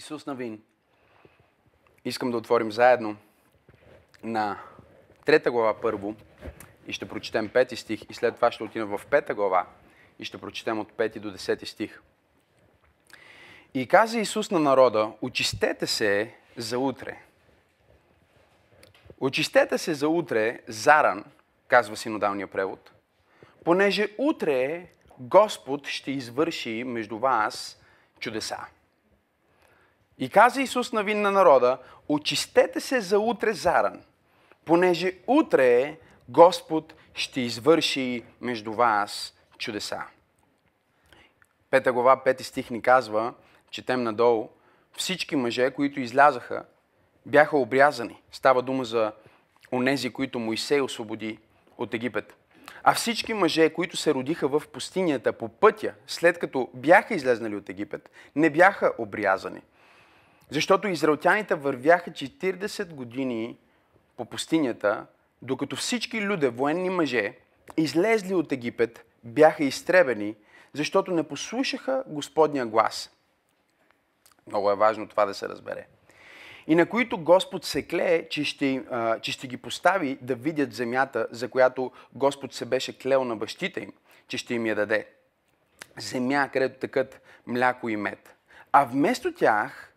Исус Навин. Искам да отворим заедно на трета глава първо и ще прочетем пети стих и след това ще отидем в пета глава и ще прочетем от 5 до 10 стих. И каза Исус на народа, очистете се за утре. Очистете се за утре, заран, казва синодалния превод, понеже утре Господ ще извърши между вас чудеса. И каза Исус на вин на народа, очистете се за утре заран, понеже утре Господ ще извърши между вас чудеса. Пета глава, пети стих ни казва, четем надолу, всички мъже, които излязаха, бяха обрязани. Става дума за онези, които Моисей освободи от Египет. А всички мъже, които се родиха в пустинята по пътя, след като бяха излезнали от Египет, не бяха обрязани. Защото израелтяните вървяха 40 години по пустинята, докато всички люде, военни мъже, излезли от Египет, бяха изтребени, защото не послушаха Господния глас. Много е важно това да се разбере. И на които Господ се клее, че ще, а, че ще ги постави да видят земята, за която Господ се беше клел на бащите им, че ще им я даде. Земя, където тъкат мляко и мед. А вместо тях,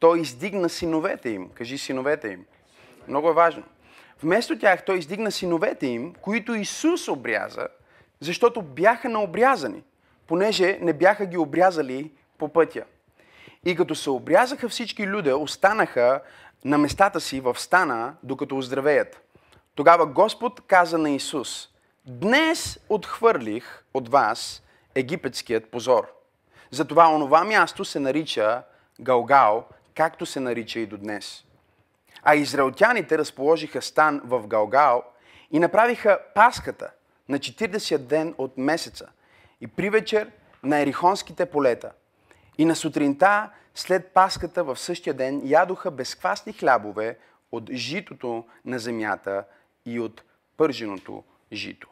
той издигна синовете им. Кажи синовете им. Много е важно. Вместо тях той издигна синовете им, които Исус обряза, защото бяха наобрязани, понеже не бяха ги обрязали по пътя. И като се обрязаха всички люде, останаха на местата си в стана, докато оздравеят. Тогава Господ каза на Исус, Днес отхвърлих от вас египетският позор. Затова онова място се нарича Галгал, както се нарича и до днес. А израелтяните разположиха стан в Галгал и направиха паската на 40 ден от месеца и при вечер на Ерихонските полета. И на сутринта, след паската в същия ден, ядоха безквасни хлябове от житото на земята и от пърженото жито.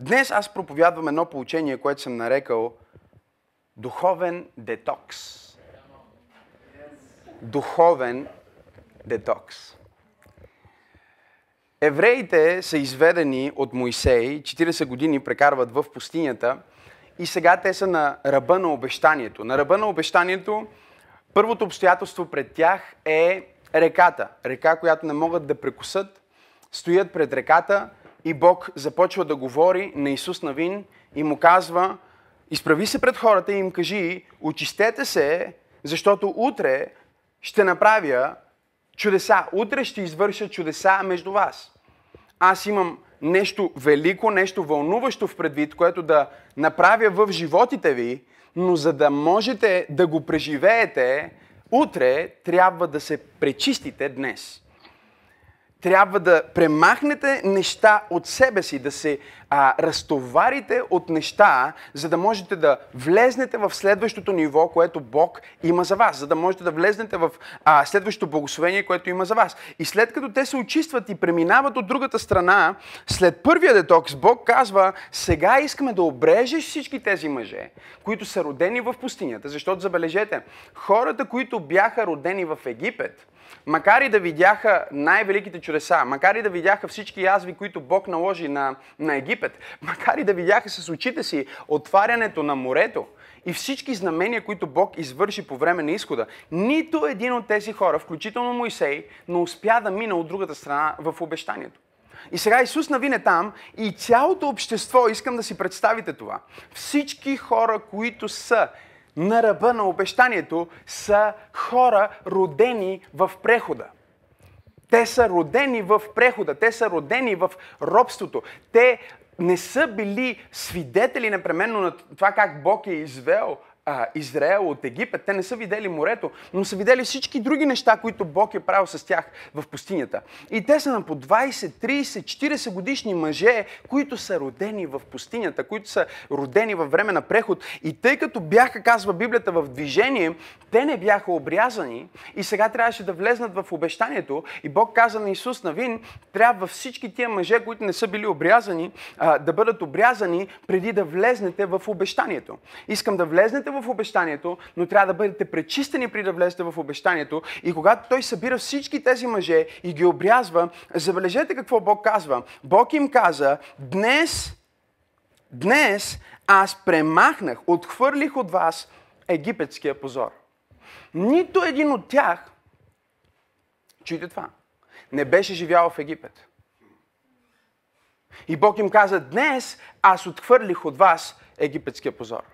Днес аз проповядвам едно получение, което съм нарекал духовен детокс. Духовен детокс. Евреите са изведени от Моисей, 40 години прекарват в пустинята и сега те са на ръба на обещанието. На ръба на обещанието първото обстоятелство пред тях е реката. Река, която не могат да прекусат. Стоят пред реката и Бог започва да говори на Исус Навин и му казва, изправи се пред хората и им кажи, очистете се, защото утре ще направя чудеса. Утре ще извърша чудеса между вас. Аз имам нещо велико, нещо вълнуващо в предвид, което да направя в животите ви, но за да можете да го преживеете, утре трябва да се пречистите днес трябва да премахнете неща от себе си, да се а, разтоварите от неща, за да можете да влезнете в следващото ниво, което Бог има за вас, за да можете да влезнете в а, следващото благословение, което има за вас. И след като те се очистват и преминават от другата страна, след първия детокс, Бог казва, сега искаме да обрежеш всички тези мъже, които са родени в пустинята, защото забележете, хората, които бяха родени в Египет, макар и да видяха най-великите чудеса, макар и да видяха всички язви, които Бог наложи на, на Египет, макар и да видяха с очите си отварянето на морето и всички знамения, които Бог извърши по време на изхода, нито един от тези хора, включително Моисей, не успя да мина от другата страна в обещанието. И сега Исус навине там и цялото общество, искам да си представите това, всички хора, които са на ръба на обещанието са хора родени в прехода. Те са родени в прехода, те са родени в робството. Те не са били свидетели непременно на това как Бог е извел а, Израел от Египет. Те не са видели морето, но са видели всички други неща, които Бог е правил с тях в пустинята. И те са на по 20, 30, 40 годишни мъже, които са родени в пустинята, които са родени във време на преход. И тъй като бяха, казва Библията, в движение, те не бяха обрязани и сега трябваше да влезнат в обещанието. И Бог каза на Исус Навин, трябва всички тия мъже, които не са били обрязани, да бъдат обрязани преди да влезнете в обещанието. Искам да влезнете в обещанието, но трябва да бъдете пречистени при да влезете в обещанието. И когато той събира всички тези мъже и ги обрязва, забележете какво Бог казва. Бог им каза, днес, днес аз премахнах, отхвърлих от вас египетския позор. Нито един от тях, чуйте това, не беше живял в Египет. И Бог им каза, днес аз отхвърлих от вас египетския позор.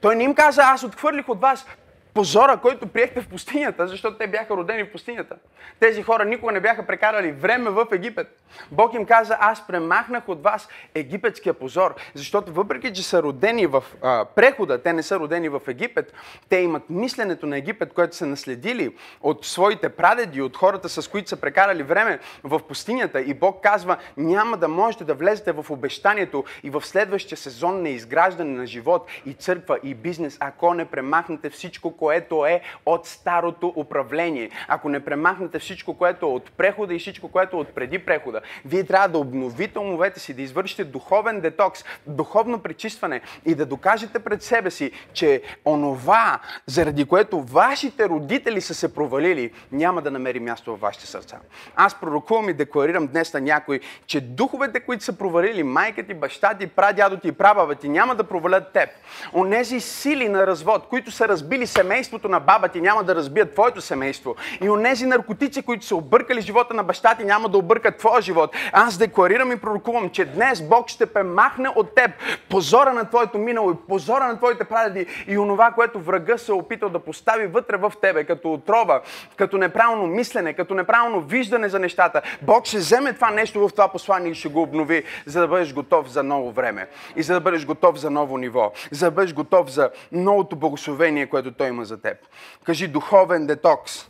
Той не им каза, аз отхвърлих от вас позора, който приехте в пустинята, защото те бяха родени в пустинята. Тези хора никога не бяха прекарали време в Египет. Бог им каза, аз премахнах от вас египетския позор, защото въпреки, че са родени в а, прехода, те не са родени в Египет, те имат мисленето на Египет, което са наследили от своите прадеди, от хората, с които са прекарали време в пустинята. И Бог казва, няма да можете да влезете в обещанието и в следващия сезон на изграждане на живот и църква и бизнес, ако не премахнете всичко, което е от старото управление. Ако не премахнете всичко, което е от прехода и всичко, което е от преди прехода, вие трябва да обновите умовете си, да извършите духовен детокс, духовно пречистване и да докажете пред себе си, че онова, заради което вашите родители са се провалили, няма да намери място във вашите сърца. Аз пророкувам и декларирам днес на някой, че духовете, които са провалили майка ти, баща ти, прадядо ти и прабаба ти, няма да провалят теб. Онези сили на развод, които са разбили семейството, семейството на баба ти няма да разбият твоето семейство. И онези наркотици, които са объркали живота на баща ти, няма да объркат твоя живот. Аз декларирам и пророкувам, че днес Бог ще премахне от теб позора на твоето минало и позора на твоите прадеди и онова, което врага се е опитал да постави вътре в тебе, като отрова, като неправилно мислене, като неправилно виждане за нещата. Бог ще вземе това нещо в това послание и ще го обнови, за да бъдеш готов за ново време. И за да бъдеш готов за ново ниво. За да бъдеш готов за новото благословение, което Той има за теб. Кажи духовен детокс.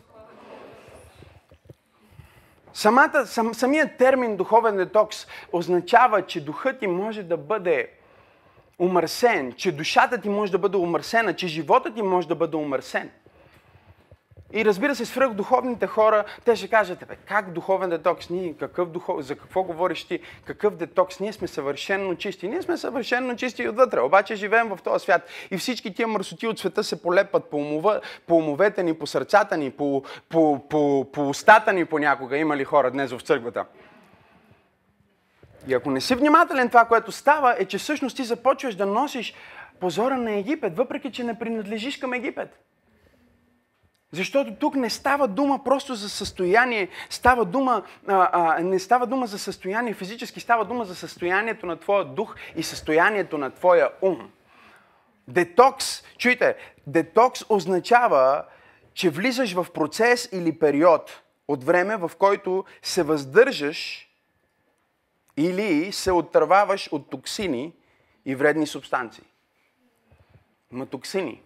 Самата, сам, самият термин духовен детокс означава, че духът ти може да бъде умърсен, че душата ти може да бъде умърсена, че животът ти може да бъде умърсен. И разбира се, свръх духовните хора, те ще кажат, бе, как духовен детокс? Ние, какъв духов... За какво говориш ти? Какъв детокс? Ние сме съвършенно чисти. Ние сме съвършенно чисти и отвътре. Обаче живеем в този свят. И всички тия мърсоти от света се полепат по, умова, по умовете ни, по сърцата ни, по, по, по, по устата ни понякога. Има ли хора днес в църквата? И ако не си внимателен, това, което става, е, че всъщност ти започваш да носиш позора на Египет, въпреки че не принадлежиш към Египет. Защото тук не става дума просто за състояние, става дума, а, а, не става дума за състояние физически, става дума за състоянието на твоя дух и състоянието на твоя ум. Детокс, чуйте, детокс означава, че влизаш в процес или период от време, в който се въздържаш или се отърваваш от токсини и вредни субстанции. Има токсини.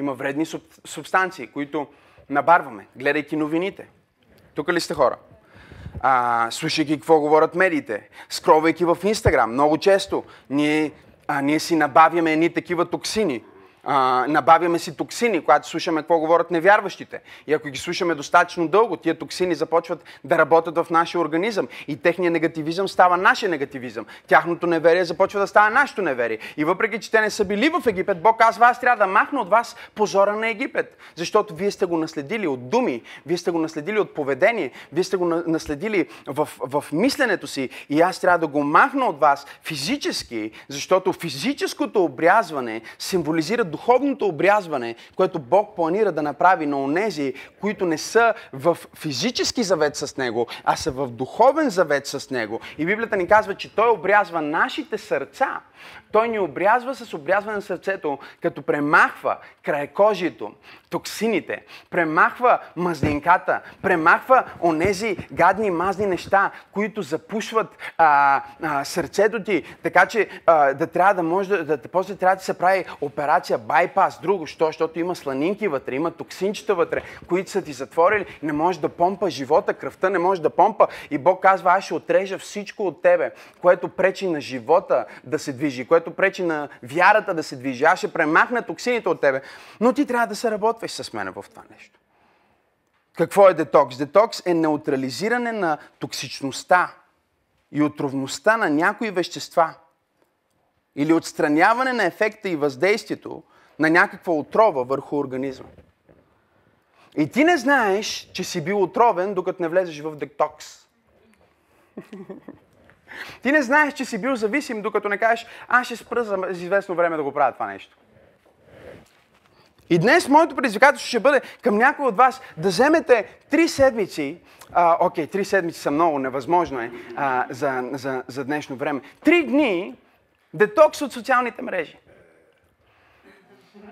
Има вредни субстанции, които набарваме, гледайки новините. Тук ли сте хора? А, слушайки какво говорят медиите, скровайки в Инстаграм, много често ние, а, ние си набавяме едни такива токсини а, набавяме си токсини, когато слушаме какво говорят невярващите. И ако ги слушаме достатъчно дълго, тия токсини започват да работят в нашия организъм. И техният негативизъм става нашия негативизъм. Тяхното неверие започва да става нашето неверие. И въпреки, че те не са били в Египет, Бог казва, аз трябва да махна от вас позора на Египет. Защото вие сте го наследили от думи, вие сте го наследили от поведение, вие сте го наследили в, в мисленето си. И аз трябва да го махна от вас физически, защото физическото обрязване символизира духовното обрязване, което Бог планира да направи на онези, които не са в физически завет с Него, а са в духовен завет с Него. И Библията ни казва, че Той обрязва нашите сърца. Той ни обрязва с обрязване на сърцето, като премахва краекожието, токсините, премахва мазнинката, премахва онези гадни мазни неща, които запушват а, а, сърцето ти, така че а, да трябва да може да, да, после трябва да се прави операция байпас, друго, що, защото има сланинки вътре, има токсинчета вътре, които са ти затворили, не може да помпа живота, кръвта не може да помпа и Бог казва, аз ще отрежа всичко от тебе, което пречи на живота да се движи, което пречи на вярата да се движи. Аз ще премахна токсините от тебе, но ти трябва да се работваш с мен в това нещо. Какво е детокс? Детокс е неутрализиране на токсичността и отровността на някои вещества или отстраняване на ефекта и въздействието на някаква отрова върху организма. И ти не знаеш, че си бил отровен, докато не влезеш в детокс. ти не знаеш, че си бил зависим, докато не кажеш, аз ще спра за известно време да го правя това нещо. И днес моето предизвикателство ще бъде към някой от вас да вземете три седмици, а, окей, три седмици са много, невъзможно е а, за, за, за днешно време. Три дни детокс от социалните мрежи.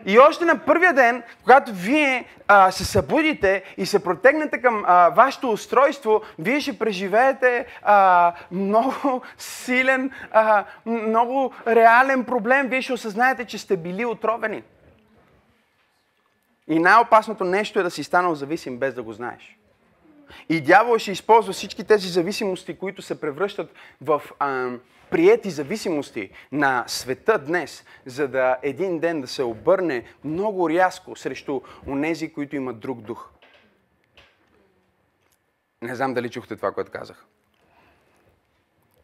И още на първия ден, когато вие а, се събудите и се протегнете към а, вашето устройство, вие ще преживеете а, много силен, а, много реален проблем. Вие ще осъзнаете, че сте били отровени. И най-опасното нещо е да си станал зависим без да го знаеш. И дявол ще използва всички тези зависимости, които се превръщат в а, приети зависимости на света днес, за да един ден да се обърне много рязко срещу онези, които имат друг дух. Не знам дали чухте това, което казах.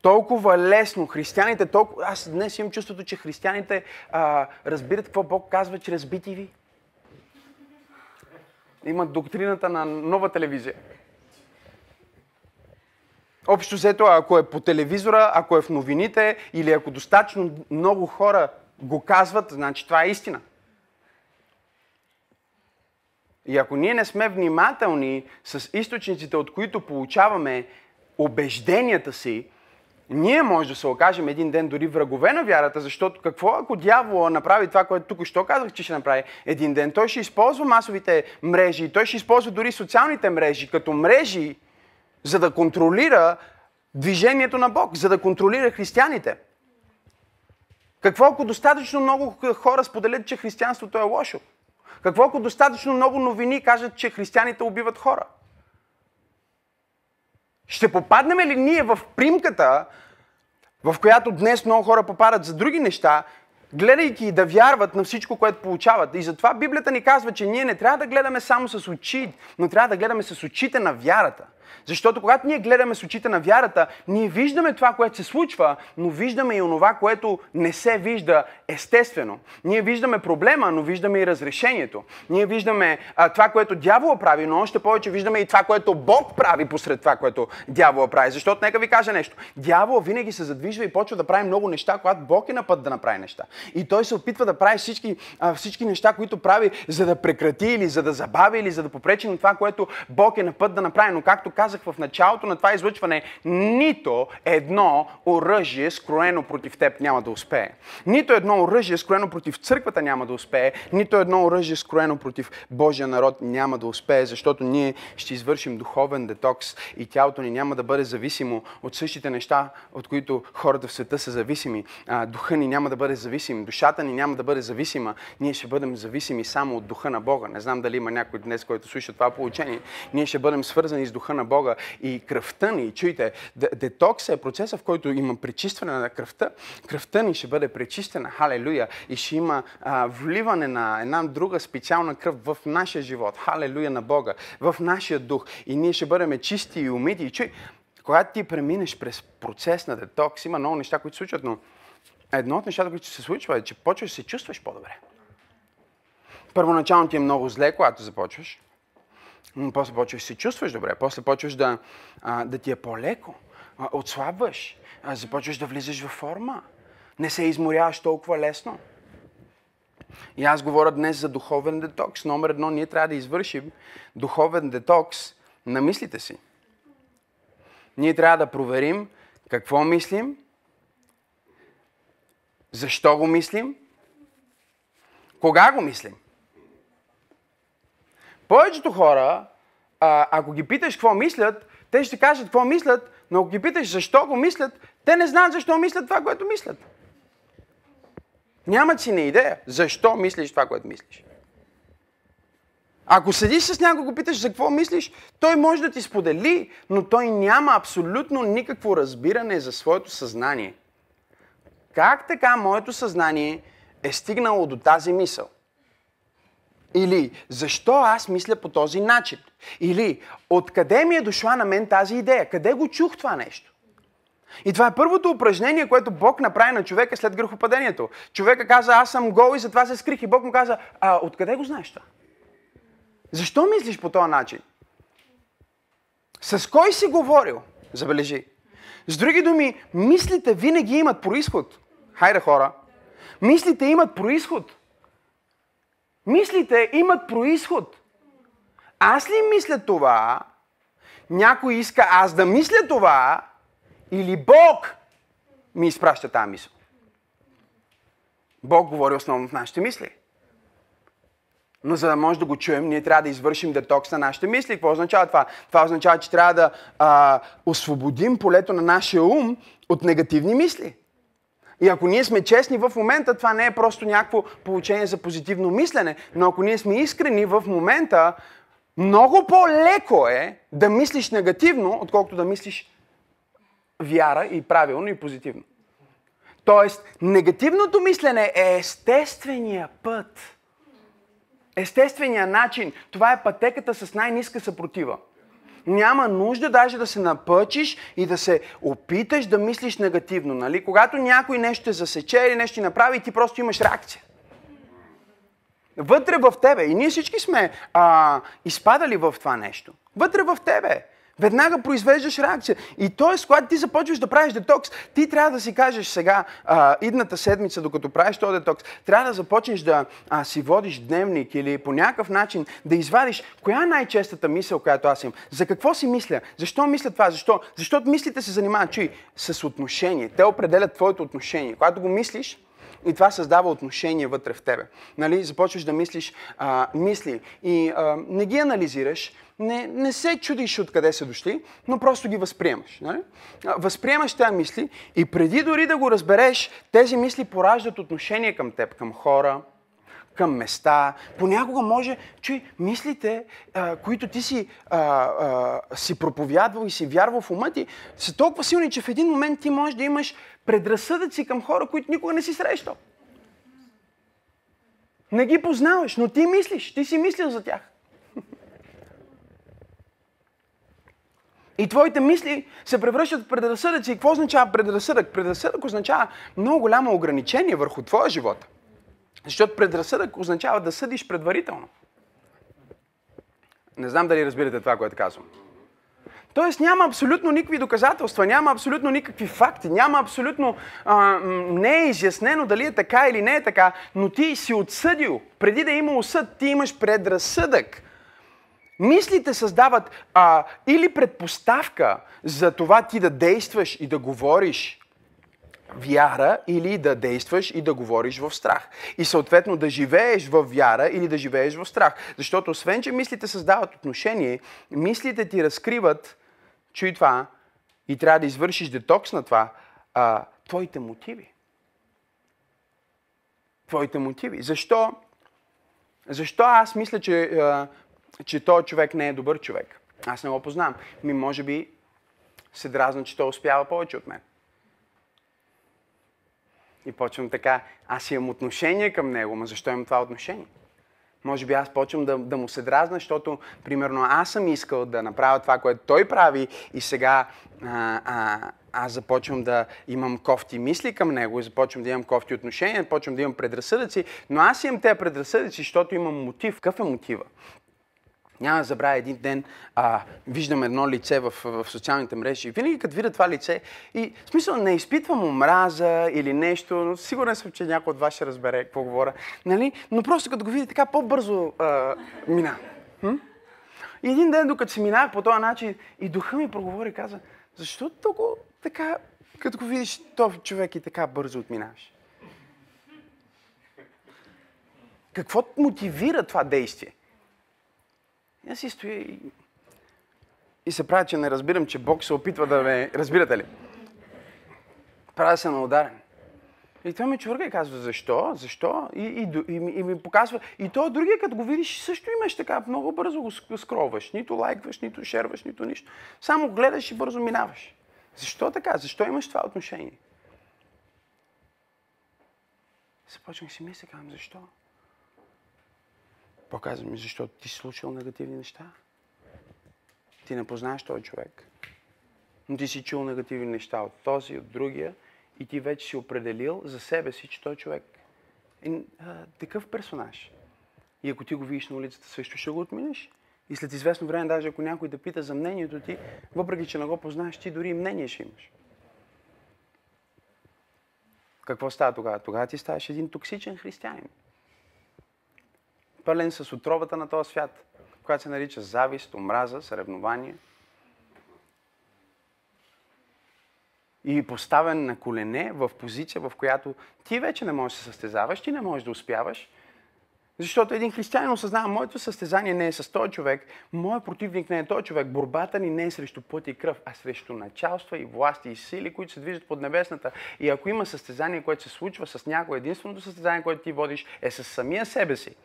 Толкова лесно, християните, толкова... Аз днес имам чувството, че християните а, разбират какво Бог казва чрез BTV. Имат доктрината на нова телевизия. Общо взето, ако е по телевизора, ако е в новините или ако достатъчно много хора го казват, значи това е истина. И ако ние не сме внимателни с източниците, от които получаваме убежденията си, ние може да се окажем един ден дори врагове на вярата, защото какво ако дявола направи това, което тук що казах, че ще направи един ден? Той ще използва масовите мрежи, той ще използва дори социалните мрежи като мрежи, за да контролира движението на Бог, за да контролира християните. Какво ако достатъчно много хора споделят, че християнството е лошо? Какво ако достатъчно много новини кажат, че християните убиват хора? Ще попаднем ли ние в примката, в която днес много хора попадат за други неща, гледайки да вярват на всичко, което получават. И затова Библията ни казва, че ние не трябва да гледаме само с очи, но трябва да гледаме с очите на вярата. Защото когато ние гледаме с очите на вярата, ние виждаме това, което се случва, но виждаме и онова, което не се вижда естествено. Ние виждаме проблема, но виждаме и разрешението. Ние виждаме а, това, което дявола прави, но още повече виждаме и това, което Бог прави посред това, което дявола прави. Защото нека ви кажа нещо. Дявола винаги се задвижва и почва да прави много неща, когато Бог е на път да направи неща. И той се опитва да прави всички, а, всички неща, които прави, за да прекрати или за да забави или за да попречи на това, което Бог е на път да направи. Но както казах в началото на това излъчване, нито едно оръжие, скроено против теб, няма да успее. Нито едно оръжие, скроено против църквата, няма да успее. Нито едно оръжие, скроено против Божия народ, няма да успее, защото ние ще извършим духовен детокс и тялото ни няма да бъде зависимо от същите неща, от които хората в света са зависими. духа ни няма да бъде зависим, душата ни няма да бъде зависима. Ние ще бъдем зависими само от духа на Бога. Не знам дали има някой днес, който слуша това получение. Ние ще бъдем свързани с духа на Бога и кръвта ни. Чуйте, детокс е процеса, в който има пречистване на кръвта. Кръвта ни ще бъде пречистена, халелуя, и ще има а, вливане на една друга специална кръв в нашия живот, халелуя на Бога, в нашия дух. И ние ще бъдем чисти и умити. И чуй, когато ти преминеш през процес на детокс, има много неща, които се случват, но едно от нещата, които се случва е, че почваш да се чувстваш по-добре. Първоначално ти е много зле, когато започваш после почваш да се чувстваш добре, после почваш да, а, да ти е по-леко, а, отслабваш, а, започваш да влизаш във форма, не се изморяваш толкова лесно. И аз говоря днес за духовен детокс. Номер едно, ние трябва да извършим духовен детокс на мислите си. Ние трябва да проверим какво мислим, защо го мислим, кога го мислим. Повечето хора, а, ако ги питаш какво мислят, те ще кажат какво мислят, но ако ги питаш защо го мислят, те не знаят защо мислят това, което мислят. Нямат си на идея защо мислиш това, което мислиш. Ако седиш с някого, го питаш за какво мислиш, той може да ти сподели, но той няма абсолютно никакво разбиране за своето съзнание. Как така моето съзнание е стигнало до тази мисъл? Или защо аз мисля по този начин? Или откъде ми е дошла на мен тази идея? Къде го чух това нещо? И това е първото упражнение, което Бог направи на човека след грехопадението. Човека каза, аз съм гол и затова се скрих. И Бог му каза, а откъде го знаеш това? Защо мислиш по този начин? С кой си говорил? Забележи. С други думи, мислите винаги имат происход. Хайде хора. Мислите имат происход. Мислите имат происход. Аз ли мисля това? Някой иска аз да мисля това? Или Бог ми изпраща тази мисъл? Бог говори основно в нашите мисли. Но за да може да го чуем, ние трябва да извършим детокс на нашите мисли. Какво означава това? Това означава, че трябва да а, освободим полето на нашия ум от негативни мисли. И ако ние сме честни в момента, това не е просто някакво получение за позитивно мислене, но ако ние сме искрени в момента, много по-леко е да мислиш негативно, отколкото да мислиш вяра и правилно и позитивно. Тоест, негативното мислене е естествения път. Естествения начин. Това е пътеката с най-ниска съпротива. Няма нужда даже да се напъчиш и да се опиташ да мислиш негативно. Нали? Когато някой нещо те засече или нещо ти направи, ти просто имаш реакция. Вътре в тебе. И ние всички сме а, изпадали в това нещо. Вътре в тебе. Веднага произвеждаш реакция. И т.е. когато ти започваш да правиш детокс, ти трябва да си кажеш сега, а, идната седмица, докато правиш този детокс, трябва да започнеш да а, си водиш дневник или по някакъв начин да извадиш коя е най-честата мисъл, която аз имам. За какво си мисля? Защо мисля това? Защо? Защото мислите се занимават, чуй, с отношение. Те определят твоето отношение. Когато го мислиш, и това създава отношение вътре в тебе. Нали? Започваш да мислиш а, мисли и а, не ги анализираш, не, не се чудиш откъде са дошли, но просто ги възприемаш. Нали? Възприемаш тези мисли и преди дори да го разбереш, тези мисли пораждат отношение към теб, към хора, към места. Понякога може, чуй, мислите, а, които ти си, а, а, си проповядвал и си вярвал в ума ти, са толкова силни, че в един момент ти можеш да имаш предразсъдъци към хора, които никога не си срещал. Не ги познаваш, но ти мислиш, ти си мислил за тях. И твоите мисли се превръщат в предразсъдъци. И какво означава предразсъдък? Предразсъдък означава много голямо ограничение върху твоя живот. Защото предразсъдък означава да съдиш предварително. Не знам дали разбирате това, което казвам. Тоест няма абсолютно никакви доказателства, няма абсолютно никакви факти, няма абсолютно... А, не е изяснено дали е така или не е така, но ти си отсъдил. Преди да е има съд, ти имаш предразсъдък. Мислите създават а, или предпоставка за това ти да действаш и да говориш вяра или да действаш и да говориш в страх. И съответно да живееш в вяра или да живееш в страх. Защото освен, че мислите създават отношение, мислите ти разкриват, чуй това, и трябва да извършиш детокс на това, а, твоите мотиви. Твоите мотиви. Защо? Защо аз мисля, че, а, че този човек не е добър човек? Аз не го познавам. Ми може би се дразна, че той успява повече от мен. И почвам така, аз имам отношение към него, но защо имам това отношение? Може би аз почвам да, да му се дразна, защото, примерно, аз съм искал да направя това, което той прави и сега а, а, аз започвам да имам кофти мисли към него и започвам да имам кофти отношения, започвам да имам предразсъдъци, но аз имам тези предразсъдъци, защото имам мотив. Какъв е мотива? Няма да забравя един ден, а, виждам едно лице в, в социалните мрежи. Винаги като видя това лице, и в смисъл не изпитвам омраза или нещо, но сигурен съм, че някой от вас ще разбере какво говоря. Нали? Но просто като го види така по-бързо а, мина. Хм? И един ден, докато си минах по този начин, и духа ми проговори и каза, защо толкова така, като го видиш този човек и така бързо отминаваш? Какво мотивира това действие? И аз си стоя и, и се правя, че не разбирам, че Бог се опитва да ме... Разбирате ли? Правя се на ударен. И той ме чурга и казва, защо? Защо? И, и, и, и ми показва. И то другия, като го видиш, също имаш така, много бързо го скроваш. Нито лайкваш, нито шерваш, нито нищо. Само гледаш и бързо минаваш. Защо така? Защо имаш това отношение? Започвам си мисля, казвам, защо? Показва ми, защото ти си случил негативни неща. Ти не познаеш този човек. но ти си чул негативни неща от този, от другия и ти вече си определил за себе си, че той човек е а, такъв персонаж. И ако ти го видиш на улицата, също ще го отминеш. И след известно време, даже ако някой да пита за мнението ти, въпреки че не го познаеш, ти дори и мнение ще имаш. Какво става тогава? Тогава ти ставаш един токсичен християнин. Пълен с отробата на този свят, която се нарича завист, омраза, съревнование. И поставен на колене в позиция, в която ти вече не можеш да се състезаваш, ти не можеш да успяваш, защото един християнин осъзнава, моето състезание не е с този човек, моят противник не е този човек, борбата ни не е срещу път и кръв, а срещу началства и власти и сили, които се движат под небесната. И ако има състезание, което се случва с някой, единственото състезание, което ти водиш е с самия себе си.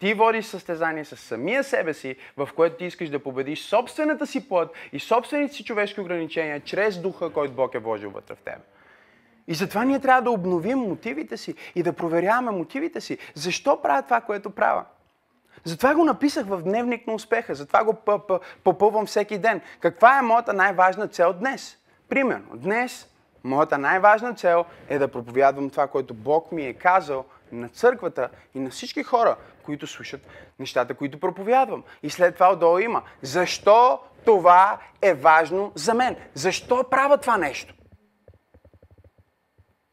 Ти водиш състезание с самия себе си, в което ти искаш да победиш собствената си плът и собствените си човешки ограничения чрез духа, който Бог е вложил вътре в теб. И затова ние трябва да обновим мотивите си и да проверяваме мотивите си. Защо правя това, което правя? Затова го написах в дневник на успеха, затова го попълвам всеки ден. Каква е моята най-важна цел днес? Примерно, днес моята най-важна цел е да проповядвам това, което Бог ми е казал на църквата и на всички хора, които слушат нещата, които проповядвам. И след това отдолу има. Защо това е важно за мен? Защо правя това нещо?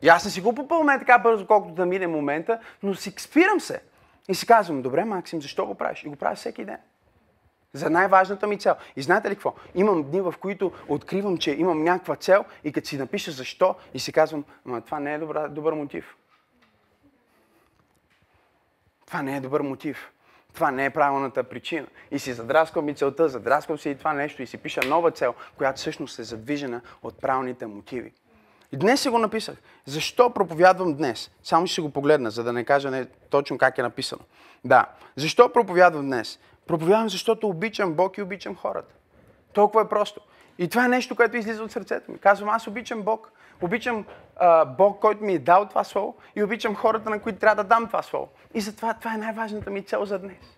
И аз не си го попълвам така бързо, колкото да мине момента, но си спирам се. И си казвам, добре, Максим, защо го правиш? И го правя всеки ден. За най-важната ми цел. И знаете ли какво? Имам дни, в които откривам, че имам някаква цел и като си напиша защо и си казвам, ама това не е добра, добър мотив. Това не е добър мотив. Това не е правилната причина. И си задрасквам ми целта, задрасквам си и това нещо и си пиша нова цел, която всъщност е задвижена от правилните мотиви. И днес си го написах. Защо проповядвам днес? Само ще го погледна, за да не кажа не, точно как е написано. Да. Защо проповядвам днес? Проповядвам, защото обичам Бог и обичам хората. Толкова е просто. И това е нещо, което излиза от сърцето ми. Казвам, аз обичам Бог. Обичам а, Бог, който ми е дал това слово и обичам хората, на които трябва да дам това слово. И затова това е най-важната ми цел за днес.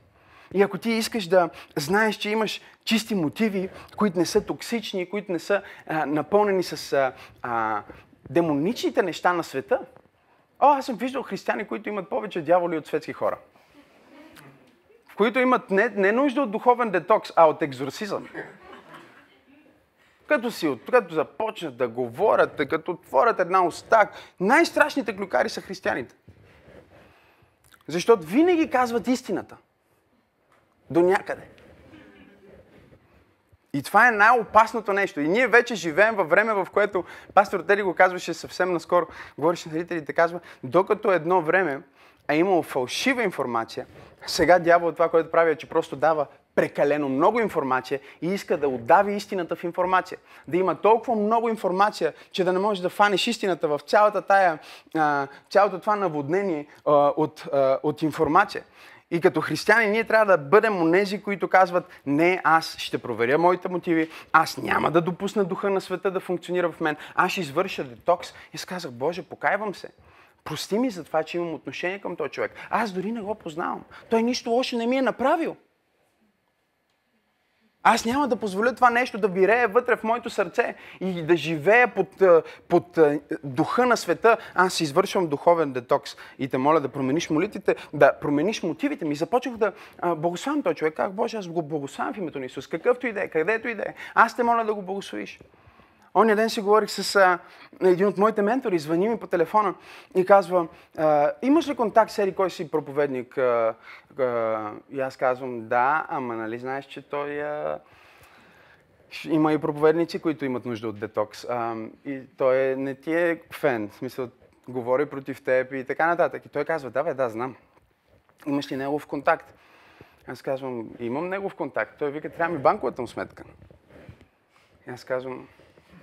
И ако ти искаш да знаеш, че имаш чисти мотиви, които не са токсични, които не са а, напълнени с а, а, демоничните неща на света, о, аз съм виждал християни, които имат повече дяволи от светски хора. Които имат не, не нужда от духовен детокс, а от екзорсизъм. Като, си, като започнат да говорят, като отворят една уста, най-страшните клюкари са християните. Защото винаги казват истината. До някъде. И това е най-опасното нещо. И ние вече живеем във време, в което пастор Тели го казваше съвсем наскоро, говореше на зрителите, казва, докато едно време е имало фалшива информация, сега дявол това, което прави е, че просто дава прекалено много информация и иска да отдави истината в информация. Да има толкова много информация, че да не можеш да фанеш истината в цялата тая, цялото това наводнение от, от информация. И като християни ние трябва да бъдем онези, които казват, не, аз ще проверя моите мотиви, аз няма да допусна духа на света да функционира в мен, аз ще извърша детокс. И аз казах, Боже, покайвам се. Прости ми за това, че имам отношение към този човек. Аз дори не го познавам. Той нищо лошо не ми е направил. Аз няма да позволя това нещо да вирее вътре в моето сърце и да живея под, под духа на света. Аз извършвам духовен детокс и те моля да промениш молитвите, да промениш мотивите ми. Започнах да благославям този човек. Как Боже, аз го благославям в името на Исус. Какъвто и да е, където и да е. Аз те моля да го благословиш. Оня ден си говорих с а, един от моите ментори, звъни ми по телефона и казва, а, имаш ли контакт с Ери, кой си проповедник? А, а, и аз казвам, да, ама нали знаеш, че той а, има и проповедници, които имат нужда от детокс. А, и той е, не ти е фен, в смисъл, говори против теб и така нататък. И той казва, да, бе, да, знам. Имаш ли негов контакт? Аз казвам, имам негов контакт. Той вика, трябва ми банковата му сметка. И аз казвам,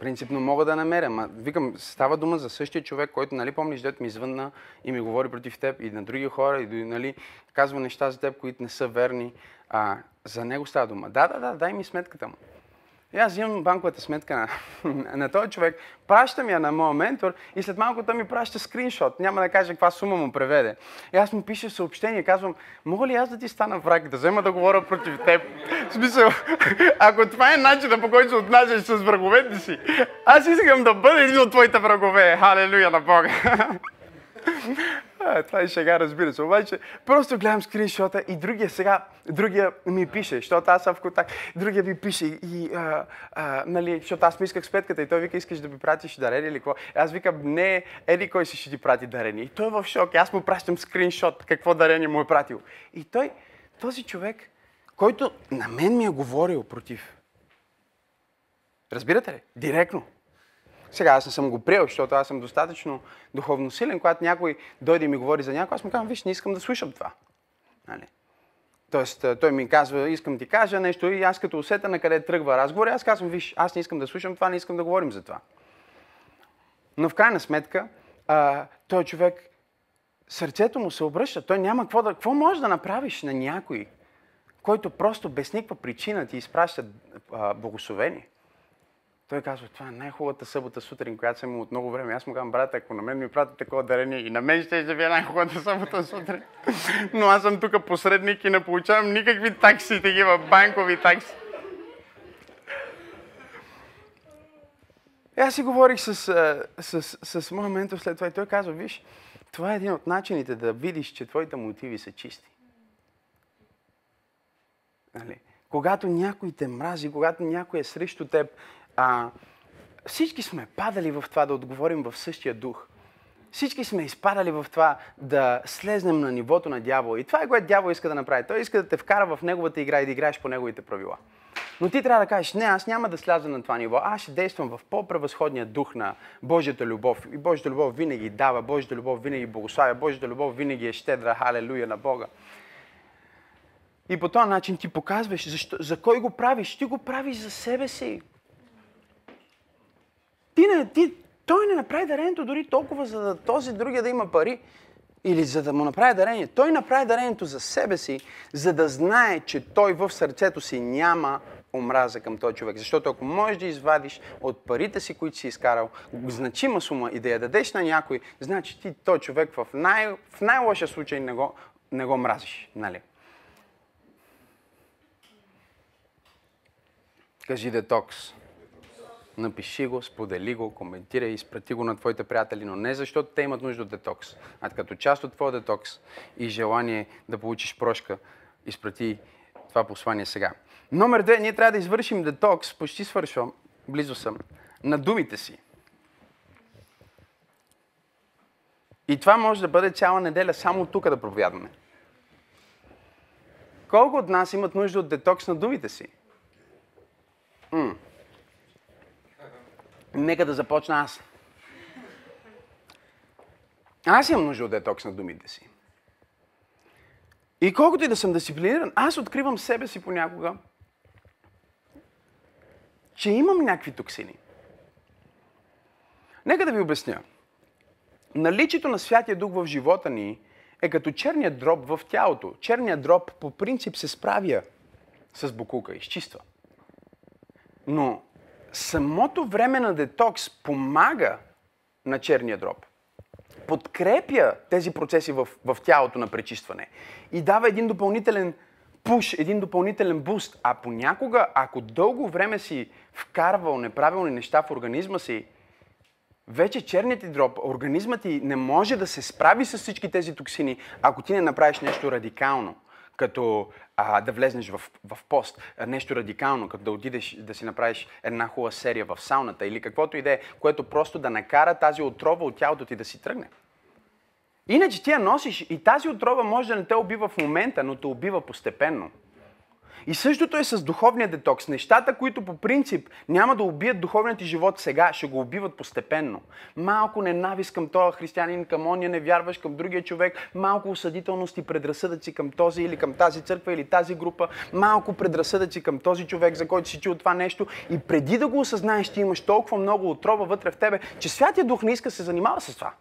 Принципно мога да намеря. Ма, викам, става дума за същия човек, който, нали, помниш, дето ми извънна и ми говори против теб и на други хора, и нали, казва неща за теб, които не са верни. А, за него става дума. Да, да, да, дай ми сметката му. И аз имам банковата сметка на, на този човек, пращам я на моя ментор и след малко той ми праща скриншот. Няма да каже каква сума му преведе. И аз му пиша съобщение, казвам, мога ли аз да ти стана враг, да взема да говоря против теб? В смисъл, ако това е начинът по който се отнасяш с враговете си, аз искам да бъда един от твоите врагове. Халелуя на Бога. А, това е шега, разбира се. Обаче, просто гледам скриншота и другия сега, другия ми пише, защото аз съм в контакт, другия ми пише и, а, а, нали, защото аз му исках сметката и той вика, искаш да ми пратиш дарение или какво? Аз викам, не, еди кой си ще ти прати дарение. И той е в шок. Аз му пращам скриншот, какво дарение му е пратил. И той, този човек, който на мен ми е говорил против. Разбирате ли? Директно. Сега аз не съм го приел, защото аз съм достатъчно духовно силен, когато някой дойде и ми говори за някой, аз му казвам, виж, не искам да слушам това. Нали? Тоест, той ми казва, искам ти кажа нещо и аз като усета на къде тръгва разговор, аз казвам, виж, аз не искам да слушам това, не искам да говорим за това. Но в крайна сметка, а, той човек, сърцето му се обръща. Той няма какво да... Какво можеш да направиш на някой, който просто без никаква причина ти изпраща а, благословение? Той казва, това е най-хубавата събота сутрин, която съм имал от много време. Аз му казвам, брат, ако на мен ми пратят такова дарение и на мен ще да е най-хубавата събота сутрин. Но аз съм тук посредник и не получавам никакви такси, такива банкови такси. И аз си говорих с, с, с, с моя ментор след това и той казва, виж, това е един от начините да видиш, че твоите мотиви са чисти. Нали? Когато някой те мрази, когато някой е срещу теб, а, всички сме падали в това да отговорим в същия дух. Всички сме изпадали в това да слезнем на нивото на дявола. И това е което дявол иска да направи. Той иска да те вкара в неговата игра и да играеш по неговите правила. Но ти трябва да кажеш, не, аз няма да сляза на това ниво. Аз ще действам в по-превъзходния дух на Божията любов. И Божията любов винаги дава, Божията любов винаги благославя, Божията любов винаги е щедра, халелуя на Бога. И по този начин ти показваш защо, за кой го правиш. Ти го правиш за себе си. Ти не, ти, той не направи дарението дори толкова, за да този другия да има пари или за да му направи дарение. Той направи дарението за себе си, за да знае, че той в сърцето си няма омраза към този човек. Защото ако можеш да извадиш от парите си, които си изкарал, значима сума и да я дадеш на някой, значи ти този човек в, най- в най-лошия случай не го, не го мразиш. Нали? Кажи детокс. Напиши го, сподели го, коментирай, изпрати го на твоите приятели, но не защото те имат нужда от детокс, а като част от твоя детокс и желание да получиш прошка, изпрати това послание сега. Номер две, ние трябва да извършим детокс, почти свършвам, близо съм, на думите си. И това може да бъде цяла неделя само тук да проповядваме. Колко от нас имат нужда от детокс на думите си? Нека да започна аз. Аз имам нужда от детокс на думите си. И колкото и да съм дисциплиниран, аз откривам себе си понякога, че имам някакви токсини. Нека да ви обясня. Наличието на Святия Дух в живота ни е като черният дроб в тялото. Черният дроб по принцип се справя с букука, изчиства. Но самото време на детокс помага на черния дроб. Подкрепя тези процеси в, в тялото на пречистване и дава един допълнителен пуш, един допълнителен буст. А понякога, ако дълго време си вкарвал неправилни неща в организма си, вече черният ти дроб, организмът ти не може да се справи с всички тези токсини, ако ти не направиш нещо радикално като а, да влезнеш в, в пост, нещо радикално, като да отидеш да си направиш една хубава серия в сауната или каквото и да е, което просто да накара тази отрова от тялото ти да си тръгне. Иначе ти я носиш и тази отрова може да не те убива в момента, но те убива постепенно. И същото е с духовния детокс. Нещата, които по принцип няма да убият духовният ти живот сега, ще го убиват постепенно. Малко ненавист към този християнин, към ония не вярваш, към другия човек, малко осъдителност и предразсъдъци към този или към тази църква или тази група, малко предразсъдъци към този човек, за който си чул това нещо. И преди да го осъзнаеш, ти имаш толкова много отрова вътре в тебе, че Святия Дух не иска се занимава с това.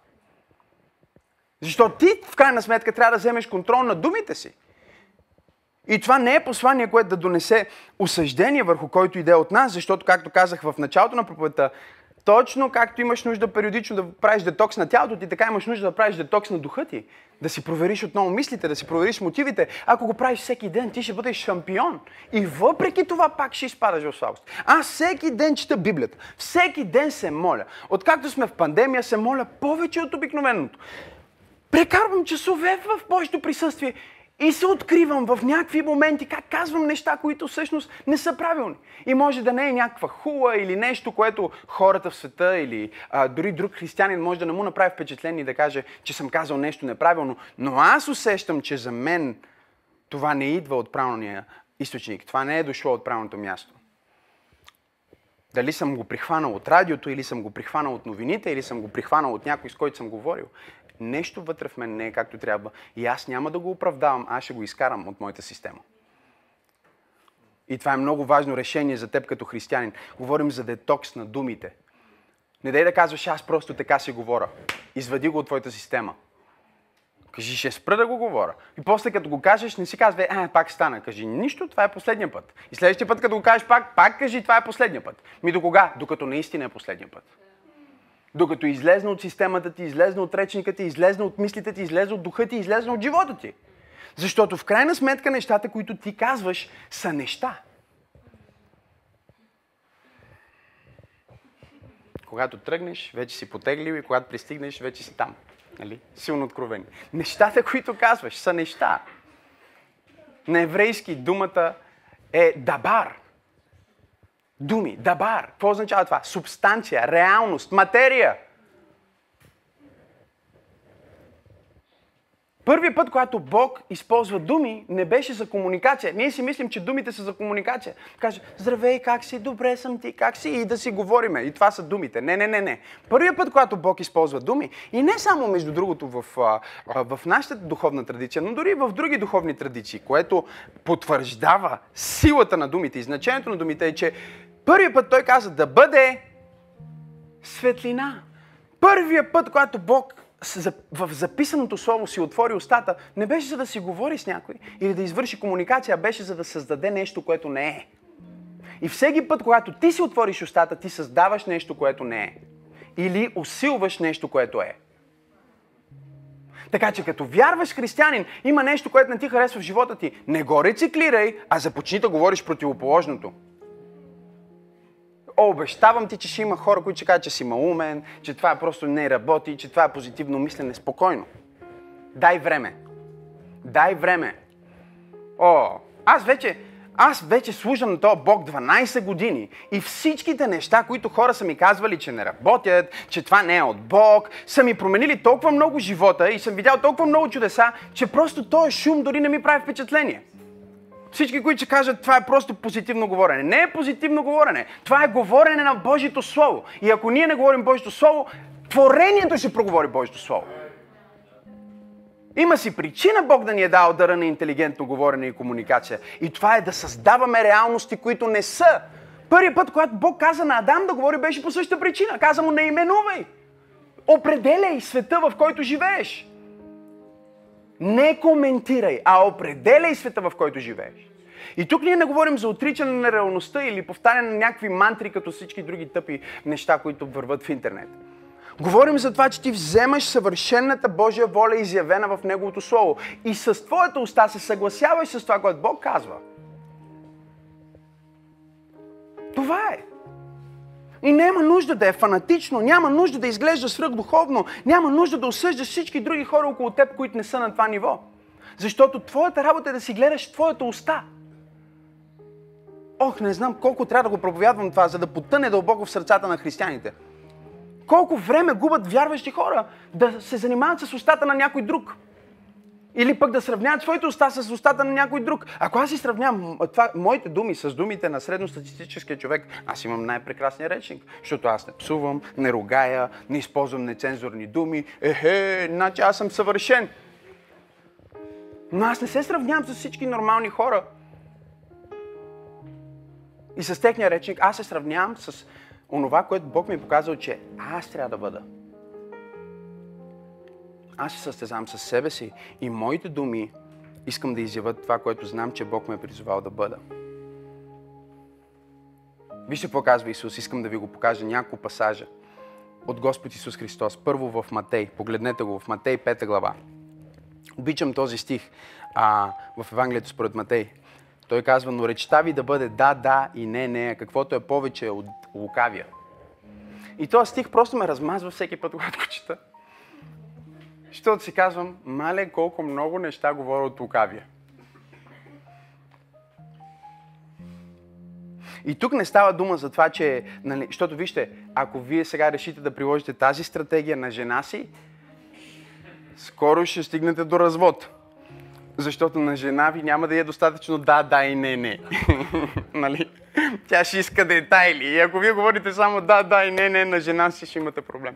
Защото ти, в крайна сметка, трябва да вземеш контрол на думите си. И това не е послание, което да донесе осъждение върху който иде от нас, защото, както казах в началото на проповедта, точно както имаш нужда периодично да правиш детокс на тялото ти, така имаш нужда да правиш детокс на духа ти. Да си провериш отново мислите, да си провериш мотивите. Ако го правиш всеки ден, ти ще бъдеш шампион. И въпреки това пак ще изпадаш в слабост. Аз всеки ден чета Библията. Всеки ден се моля. Откакто сме в пандемия, се моля повече от обикновеното. Прекарвам часове в Божието присъствие и се откривам в някакви моменти как казвам неща, които всъщност не са правилни. И може да не е някаква хула или нещо, което хората в света или а, дори друг християнин може да не му направи впечатление и да каже, че съм казал нещо неправилно. Но аз усещам, че за мен това не идва от правилния източник. Това не е дошло от правилното място. Дали съм го прихванал от радиото, или съм го прихванал от новините, или съм го прихванал от някой, с който съм говорил нещо вътре в мен не е както трябва и аз няма да го оправдавам, аз ще го изкарам от моята система. И това е много важно решение за теб като християнин. Говорим за детокс на думите. Не дай да казваш, аз просто така си говоря. Извади го от твоята система. Кажи, ще спра да го говоря. И после като го кажеш, не си казвай, а, пак стана. Кажи, нищо, това е последния път. И следващия път, като го кажеш пак, пак кажи, това е последния път. Ми до кога? Докато наистина е последния път докато излезна от системата ти, излезна от речника ти, излезна от мислите ти, излезна от духа ти, излезна от живота ти. Защото в крайна сметка нещата, които ти казваш, са неща. Когато тръгнеш, вече си потеглил и когато пристигнеш, вече си там. Нали? Силно откровени. Нещата, които казваш, са неща. На еврейски думата е дабар думи, дабар. Какво означава това? Субстанция, реалност, материя. Първият път, когато Бог използва думи, не беше за комуникация. Ние си мислим, че думите са за комуникация. Каже, здравей, как си, добре съм ти, как си, и да си говориме. И това са думите. Не, не, не, не. Първият път, когато Бог използва думи, и не само между другото в, в нашата духовна традиция, но дори в други духовни традиции, което потвърждава силата на думите и значението на думите е, че Първият път той каза да бъде светлина. Първият път, когато Бог в записаното слово си отвори устата, не беше за да си говори с някой или да извърши комуникация, а беше за да създаде нещо, което не е. И всеки път, когато ти си отвориш устата, ти създаваш нещо, което не е. Или усилваш нещо, което е. Така че като вярваш християнин, има нещо, което не ти харесва в живота ти. Не го рециклирай, а започни да говориш противоположното обещавам ти, че ще има хора, които ще кажат, че си малумен, че това просто не работи, че това е позитивно мислене. Спокойно. Дай време. Дай време. О, аз вече, аз вече служам на този Бог 12 години и всичките неща, които хора са ми казвали, че не работят, че това не е от Бог, са ми променили толкова много живота и съм видял толкова много чудеса, че просто този шум дори не ми прави впечатление. Всички, които ще кажат, това е просто позитивно говорене. Не е позитивно говорене. Това е говорене на Божието Слово. И ако ние не говорим Божието Слово, творението ще проговори Божието Слово. Има си причина Бог да ни е дал дъра на интелигентно говорене и комуникация. И това е да създаваме реалности, които не са. Първият път, когато Бог каза на Адам да говори, беше по същата причина. Каза му, не именувай. Определяй света, в който живееш. Не коментирай, а определяй света, в който живееш. И тук ние не говорим за отричане на реалността или повтаряне на някакви мантри, като всички други тъпи неща, които върват в интернет. Говорим за това, че ти вземаш съвършенната Божия воля, изявена в Неговото Слово. И с твоята уста се съгласяваш с това, което Бог казва. Това е. И няма нужда да е фанатично, няма нужда да изглежда свръхдуховно, няма нужда да осъждаш всички други хора около теб, които не са на това ниво. Защото твоята работа е да си гледаш твоята уста. Ох, не знам колко трябва да го проповядвам това, за да потъне дълбоко в сърцата на християните. Колко време губят вярващи хора да се занимават с устата на някой друг. Или пък да сравняват своите уста с устата на някой друг. Ако аз си сравнявам това, моите думи с думите на средностатистическия човек, аз имам най-прекрасния речник, защото аз не псувам, не ругая, не използвам нецензурни думи. Ехе, значи аз съм съвършен. Но аз не се сравнявам с всички нормални хора. И с техния речник аз се сравнявам с онова, което Бог ми е показал, че аз трябва да бъда. Аз се състезавам с себе си и моите думи искам да изявя това, което знам, че Бог ме е призовал да бъда. Вижте какво казва Исус. Искам да ви го покажа няколко пасажа от Господ Исус Христос. Първо в Матей. Погледнете го в Матей 5 глава. Обичам този стих а, в Евангелието според Матей. Той казва, но речта ви да бъде да, да и не, не, каквото е повече от лукавия. И този стих просто ме размазва всеки път, когато го чета. Защото си казвам, мале колко много неща говоря от лукавия. И тук не става дума за това, че, нали, защото вижте, ако вие сега решите да приложите тази стратегия на жена си, скоро ще стигнете до развод. Защото на жена ви няма да е достатъчно да, да и не, не. нали? Тя ще иска детайли. И ако вие говорите само да, да и не, не, на жена си ще имате проблем.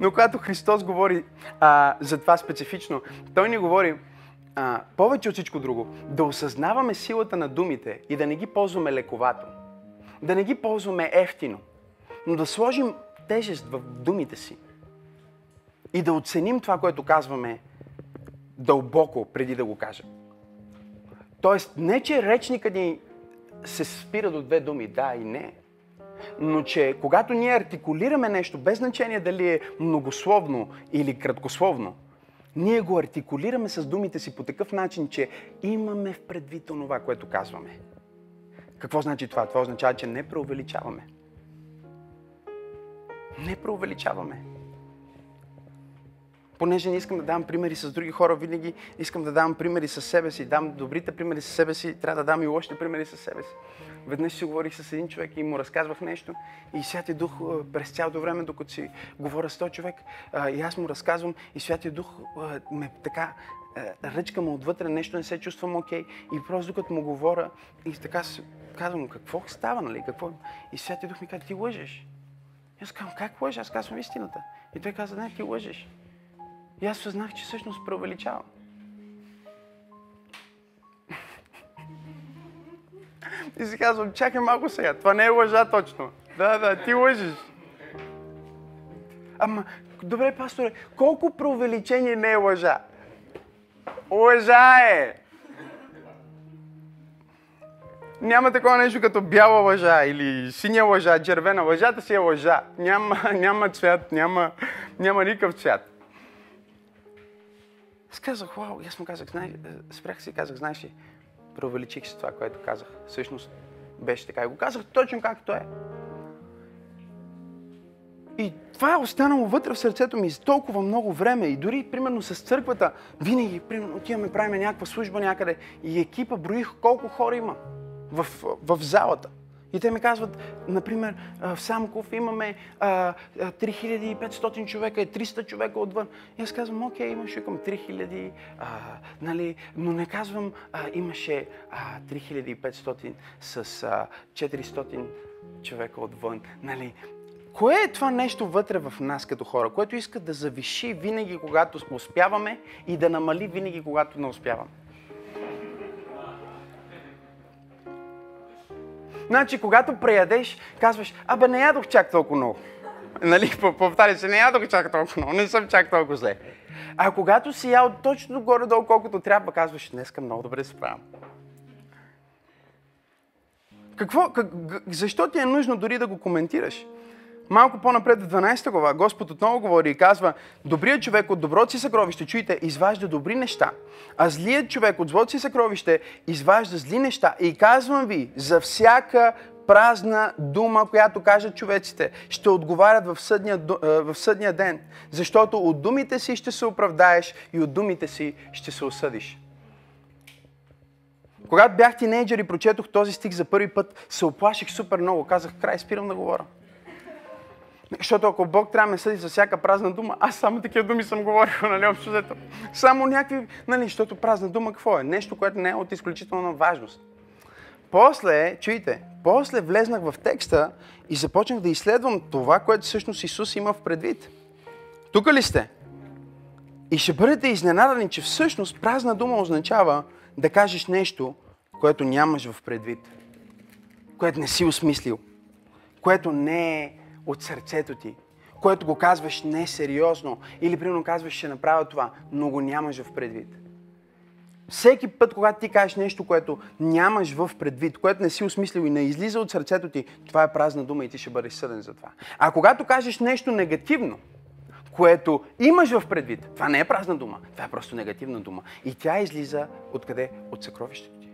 Но когато Христос говори а, за това специфично, Той ни говори а, повече от всичко друго, да осъзнаваме силата на думите и да не ги ползваме лековато. Да не ги ползваме ефтино, но да сложим тежест в думите си и да оценим това, което казваме дълбоко преди да го кажем. Тоест, не че речника ни се спира до две думи, да и не, но че когато ние артикулираме нещо, без значение дали е многословно или краткословно, ние го артикулираме с думите си по такъв начин, че имаме в предвид това, което казваме. Какво значи това? Това означава, че не преувеличаваме. Не преувеличаваме понеже не искам да давам примери с други хора, винаги искам да давам примери с себе си. Дам добрите примери с себе си, трябва да дам и лошите примери с себе си. Веднъж си говорих с един човек и му разказвах нещо и Святия Дух през цялото време, докато си говоря с този човек, и аз му разказвам и Святия Дух ме така ръчка му отвътре, нещо не се чувствам окей. Okay. И просто докато му говоря и така казвам, какво става, нали? Какво? И Святия Дух ми казва, ти лъжеш. И аз казвам, как лъжа? Аз казвам истината. И той каза, не, ти лъжеш. И аз съзнах, че всъщност преувеличавам. И си казвам, чакай малко сега, това не е лъжа точно. Да, да, ти лъжиш. Ама, добре, пасторе, колко преувеличение не е лъжа? Лъжа е! Няма такова нещо като бяла лъжа или синя лъжа, червена. Лъжата си е лъжа. Няма, няма цвят, няма, няма никакъв цвят. Аз казах, вау, аз му казах, знай, е, спрях си и казах, знаеш ли, преувеличих си това, което казах. Всъщност беше така. И го казах точно както е. И това е останало вътре в сърцето ми за толкова много време. И дори, примерно, с църквата, винаги, примерно, отиваме, правим някаква служба някъде и екипа броих колко хора има в, в залата. И те ми казват, например, в Самков имаме 3500 човека и 300 човека отвън. И аз казвам, окей, имаше към 3000, а, нали, но не казвам, а, имаше а, 3500 с а, 400 човека отвън. Нали. Кое е това нещо вътре в нас като хора, което иска да завиши винаги, когато успяваме и да намали винаги, когато не успяваме? Значи, когато преядеш, казваш, абе не ядох чак толкова много. Нали, повтаря се, не ядох чак толкова много, не съм чак толкова зле. А когато си ял точно горе-долу колкото трябва, казваш, днеска много добре се справям. Какво, как, защо ти е нужно дори да го коментираш? Малко по-напред в 12 глава Господ отново говори и казва, добрият човек от доброто си съкровище, чуйте, изважда добри неща, а злият човек от злото си съкровище изважда зли неща. И казвам ви, за всяка празна дума, която кажат човеците, ще отговарят в съдния, в съдния ден. Защото от думите си ще се оправдаеш и от думите си ще се осъдиш. Когато бях тинейджър и прочетох този стих за първи път, се оплаших супер много. Казах, край, спирам да говоря. Защото ако Бог трябва да ме съди за всяка празна дума, аз само такива думи съм говорил, нали, общо взето. Само някакви, нали, защото празна дума какво е? Нещо, което не е от изключителна важност. После, чуйте, после влезнах в текста и започнах да изследвам това, което всъщност Исус има в предвид. Тук ли сте? И ще бъдете изненадани, че всъщност празна дума означава да кажеш нещо, което нямаш в предвид, което не си осмислил, което не е от сърцето ти, което го казваш несериозно или примерно казваш, ще направя това, но го нямаш в предвид. Всеки път, когато ти кажеш нещо, което нямаш в предвид, което не си осмислил и не излиза от сърцето ти, това е празна дума и ти ще бъдеш съден за това. А когато кажеш нещо негативно, което имаш в предвид, това не е празна дума, това е просто негативна дума. И тя излиза откъде? От съкровището ти.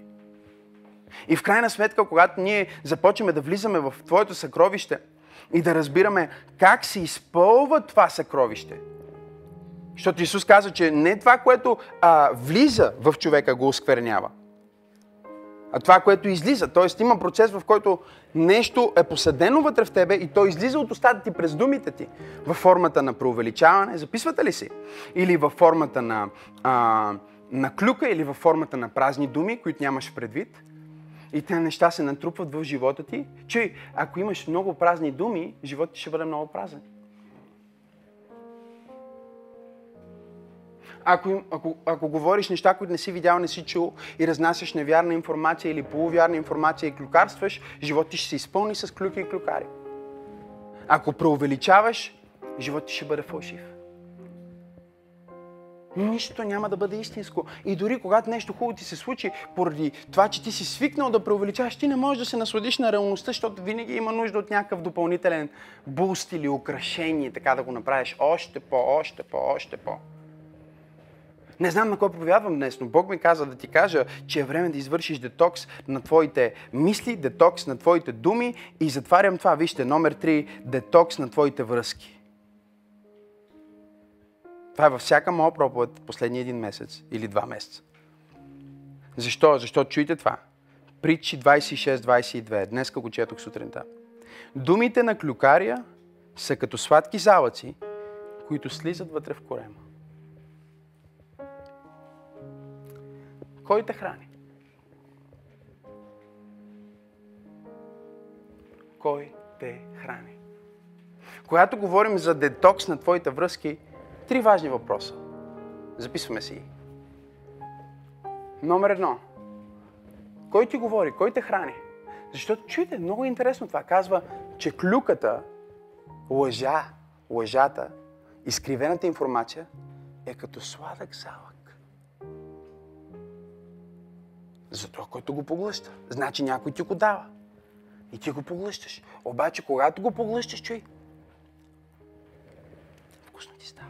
И в крайна сметка, когато ние започваме да влизаме в твоето съкровище и да разбираме как се изпълва това съкровище, защото Исус каза, че не това, което а, влиза в човека, го осквернява, а това, което излиза. Тоест има процес, в който нещо е посадено вътре в тебе и то излиза от устата ти през думите ти. Във формата на преувеличаване, записвате ли си? Или във формата на, а, на клюка, или във формата на празни думи, които нямаш предвид. И тези неща се натрупват в живота ти. Чуй, ако имаш много празни думи, животът ти ще бъде много празен. ако, ако, ако говориш неща, които не си видял, не си чул и разнасяш невярна информация или полувярна информация и клюкарстваш, живот ти ще се изпълни с клюки и клюкари. Ако преувеличаваш, живот ти ще бъде фалшив. Нищо няма да бъде истинско. И дори когато нещо хубаво ти се случи, поради това, че ти си свикнал да преувеличаваш, ти не можеш да се насладиш на реалността, защото винаги има нужда от някакъв допълнителен буст или украшение, така да го направиш още по, още по, още по. Не знам на кой проповядвам днес, но Бог ми каза да ти кажа, че е време да извършиш детокс на твоите мисли, детокс на твоите думи и затварям това. Вижте, номер 3, детокс на твоите връзки. Това е във всяка моя проповед последния един месец или два месеца. Защо? Защо чуйте това. Притчи 26-22. Днеска го четох сутринта. Думите на клюкария са като сладки залъци, които слизат вътре в корема. Кой те храни? Кой те храни? Когато говорим за детокс на твоите връзки, три важни въпроса. Записваме си. Номер едно. Кой ти говори? Кой те храни? Защото, чуйте, много е интересно това. Казва, че клюката, лъжа, лъжата, изкривената информация е като сладък салък. За това, който го поглъща. Значи някой ти го дава. И ти го поглъщаш. Обаче, когато го поглъщаш, чуй, вкусно ти става.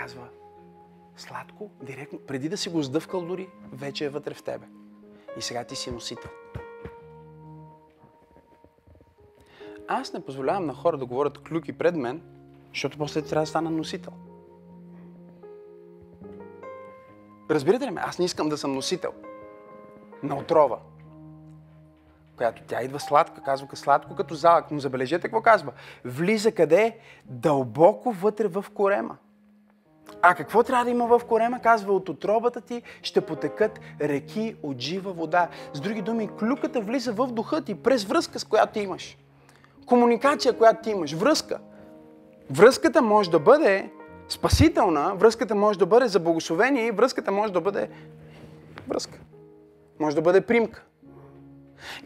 Казва, сладко, директно, преди да си го сдъвкал дори, вече е вътре в тебе. И сега ти си носител. Аз не позволявам на хора да говорят клюки пред мен, защото после трябва да стана носител. Разбирате ли ме? Аз не искам да съм носител на отрова, която тя идва сладка, казва сладко като залък. Но забележете какво казва. Влиза къде? Дълбоко вътре в корема. А какво трябва да има в корема? Казва, от отробата ти ще потекат реки от жива вода. С други думи, клюката влиза в духа ти през връзка, с която имаш. Комуникация, която ти имаш. Връзка. Връзката може да бъде спасителна, връзката може да бъде за благословение и връзката може да бъде връзка. Може да бъде примка.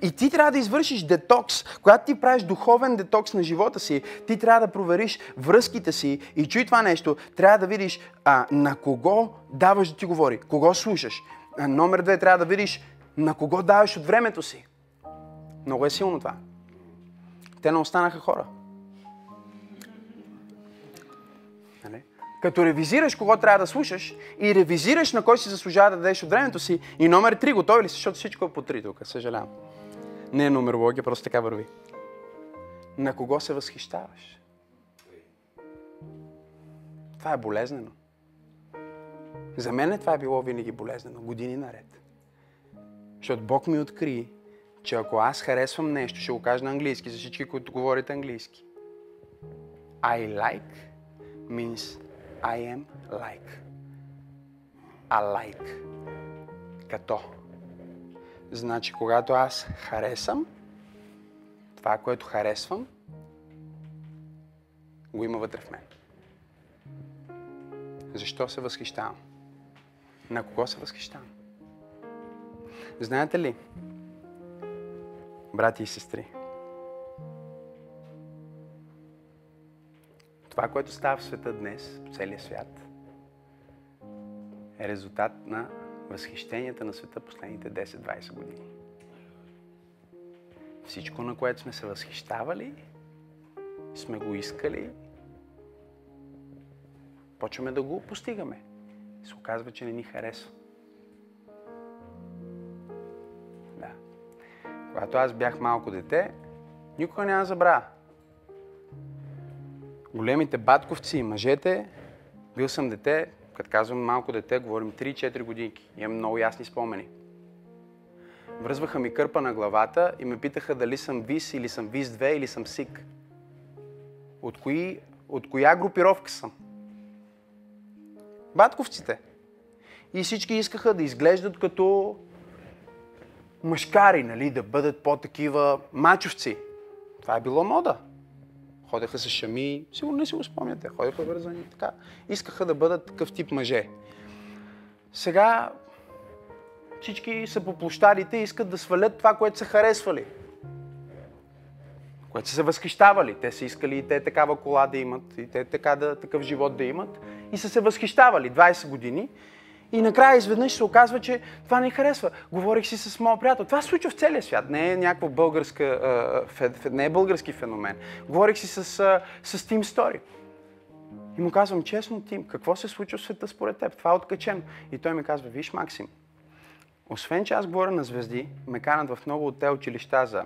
И ти трябва да извършиш детокс. Когато ти правиш духовен детокс на живота си, ти трябва да провериш връзките си и чуй това нещо, трябва да видиш а, на кого даваш да ти говори, кого слушаш. А, номер две, трябва да видиш на кого даваш от времето си. Много е силно това. Те не останаха хора. Като ревизираш кого трябва да слушаш и ревизираш на кой си заслужава да дадеш от времето си. И номер три, готови ли си? Защото всичко е по три тук, съжалявам. Не е нумерология, просто така върви. На кого се възхищаваш? Това е болезнено. За мен това е било винаги болезнено, години наред. Защото Бог ми откри, че ако аз харесвам нещо, ще го кажа на английски, за всички, които говорят английски. I like means I am like. А like. Като. Значи, когато аз харесам, това, което харесвам, го има вътре в мен. Защо се възхищавам? На кого се възхищавам? Знаете ли, брати и сестри, Това, което става в света днес, по целия свят, е резултат на възхищенията на света последните 10-20 години. Всичко, на което сме се възхищавали, сме го искали, почваме да го постигаме. И се оказва, че не ни харесва. Да. Когато аз бях малко дете, никога няма забравя. Големите батковци и мъжете, бил съм дете, като казвам малко дете, говорим 3-4 годинки. Имам много ясни спомени. Връзваха ми кърпа на главата и ме питаха дали съм ВИС или съм ВИС-2 или съм СИК. От, кои, от коя групировка съм? Батковците. И всички искаха да изглеждат като мъжкари, нали, да бъдат по-такива мачовци. Това е било мода. Ходеха с шами, сигурно не си го спомняте, ходеха вързани така. Искаха да бъдат такъв тип мъже. Сега всички са по площадите и искат да свалят това, което са харесвали. Което са се възхищавали. Те са искали и те такава кола да имат, и те така да, такъв живот да имат. И са се възхищавали 20 години. И накрая изведнъж се оказва, че това не харесва. Говорих си с моят приятел. Това се случва в целия свят. Не е някаква българска, не е български феномен. Говорих си с, с Тим Стори. И му казвам, честно, Тим, какво се случва в света според теб? Това е откачено. И той ми казва, виж, Максим, освен че аз говоря на звезди, ме канат в много от те училища за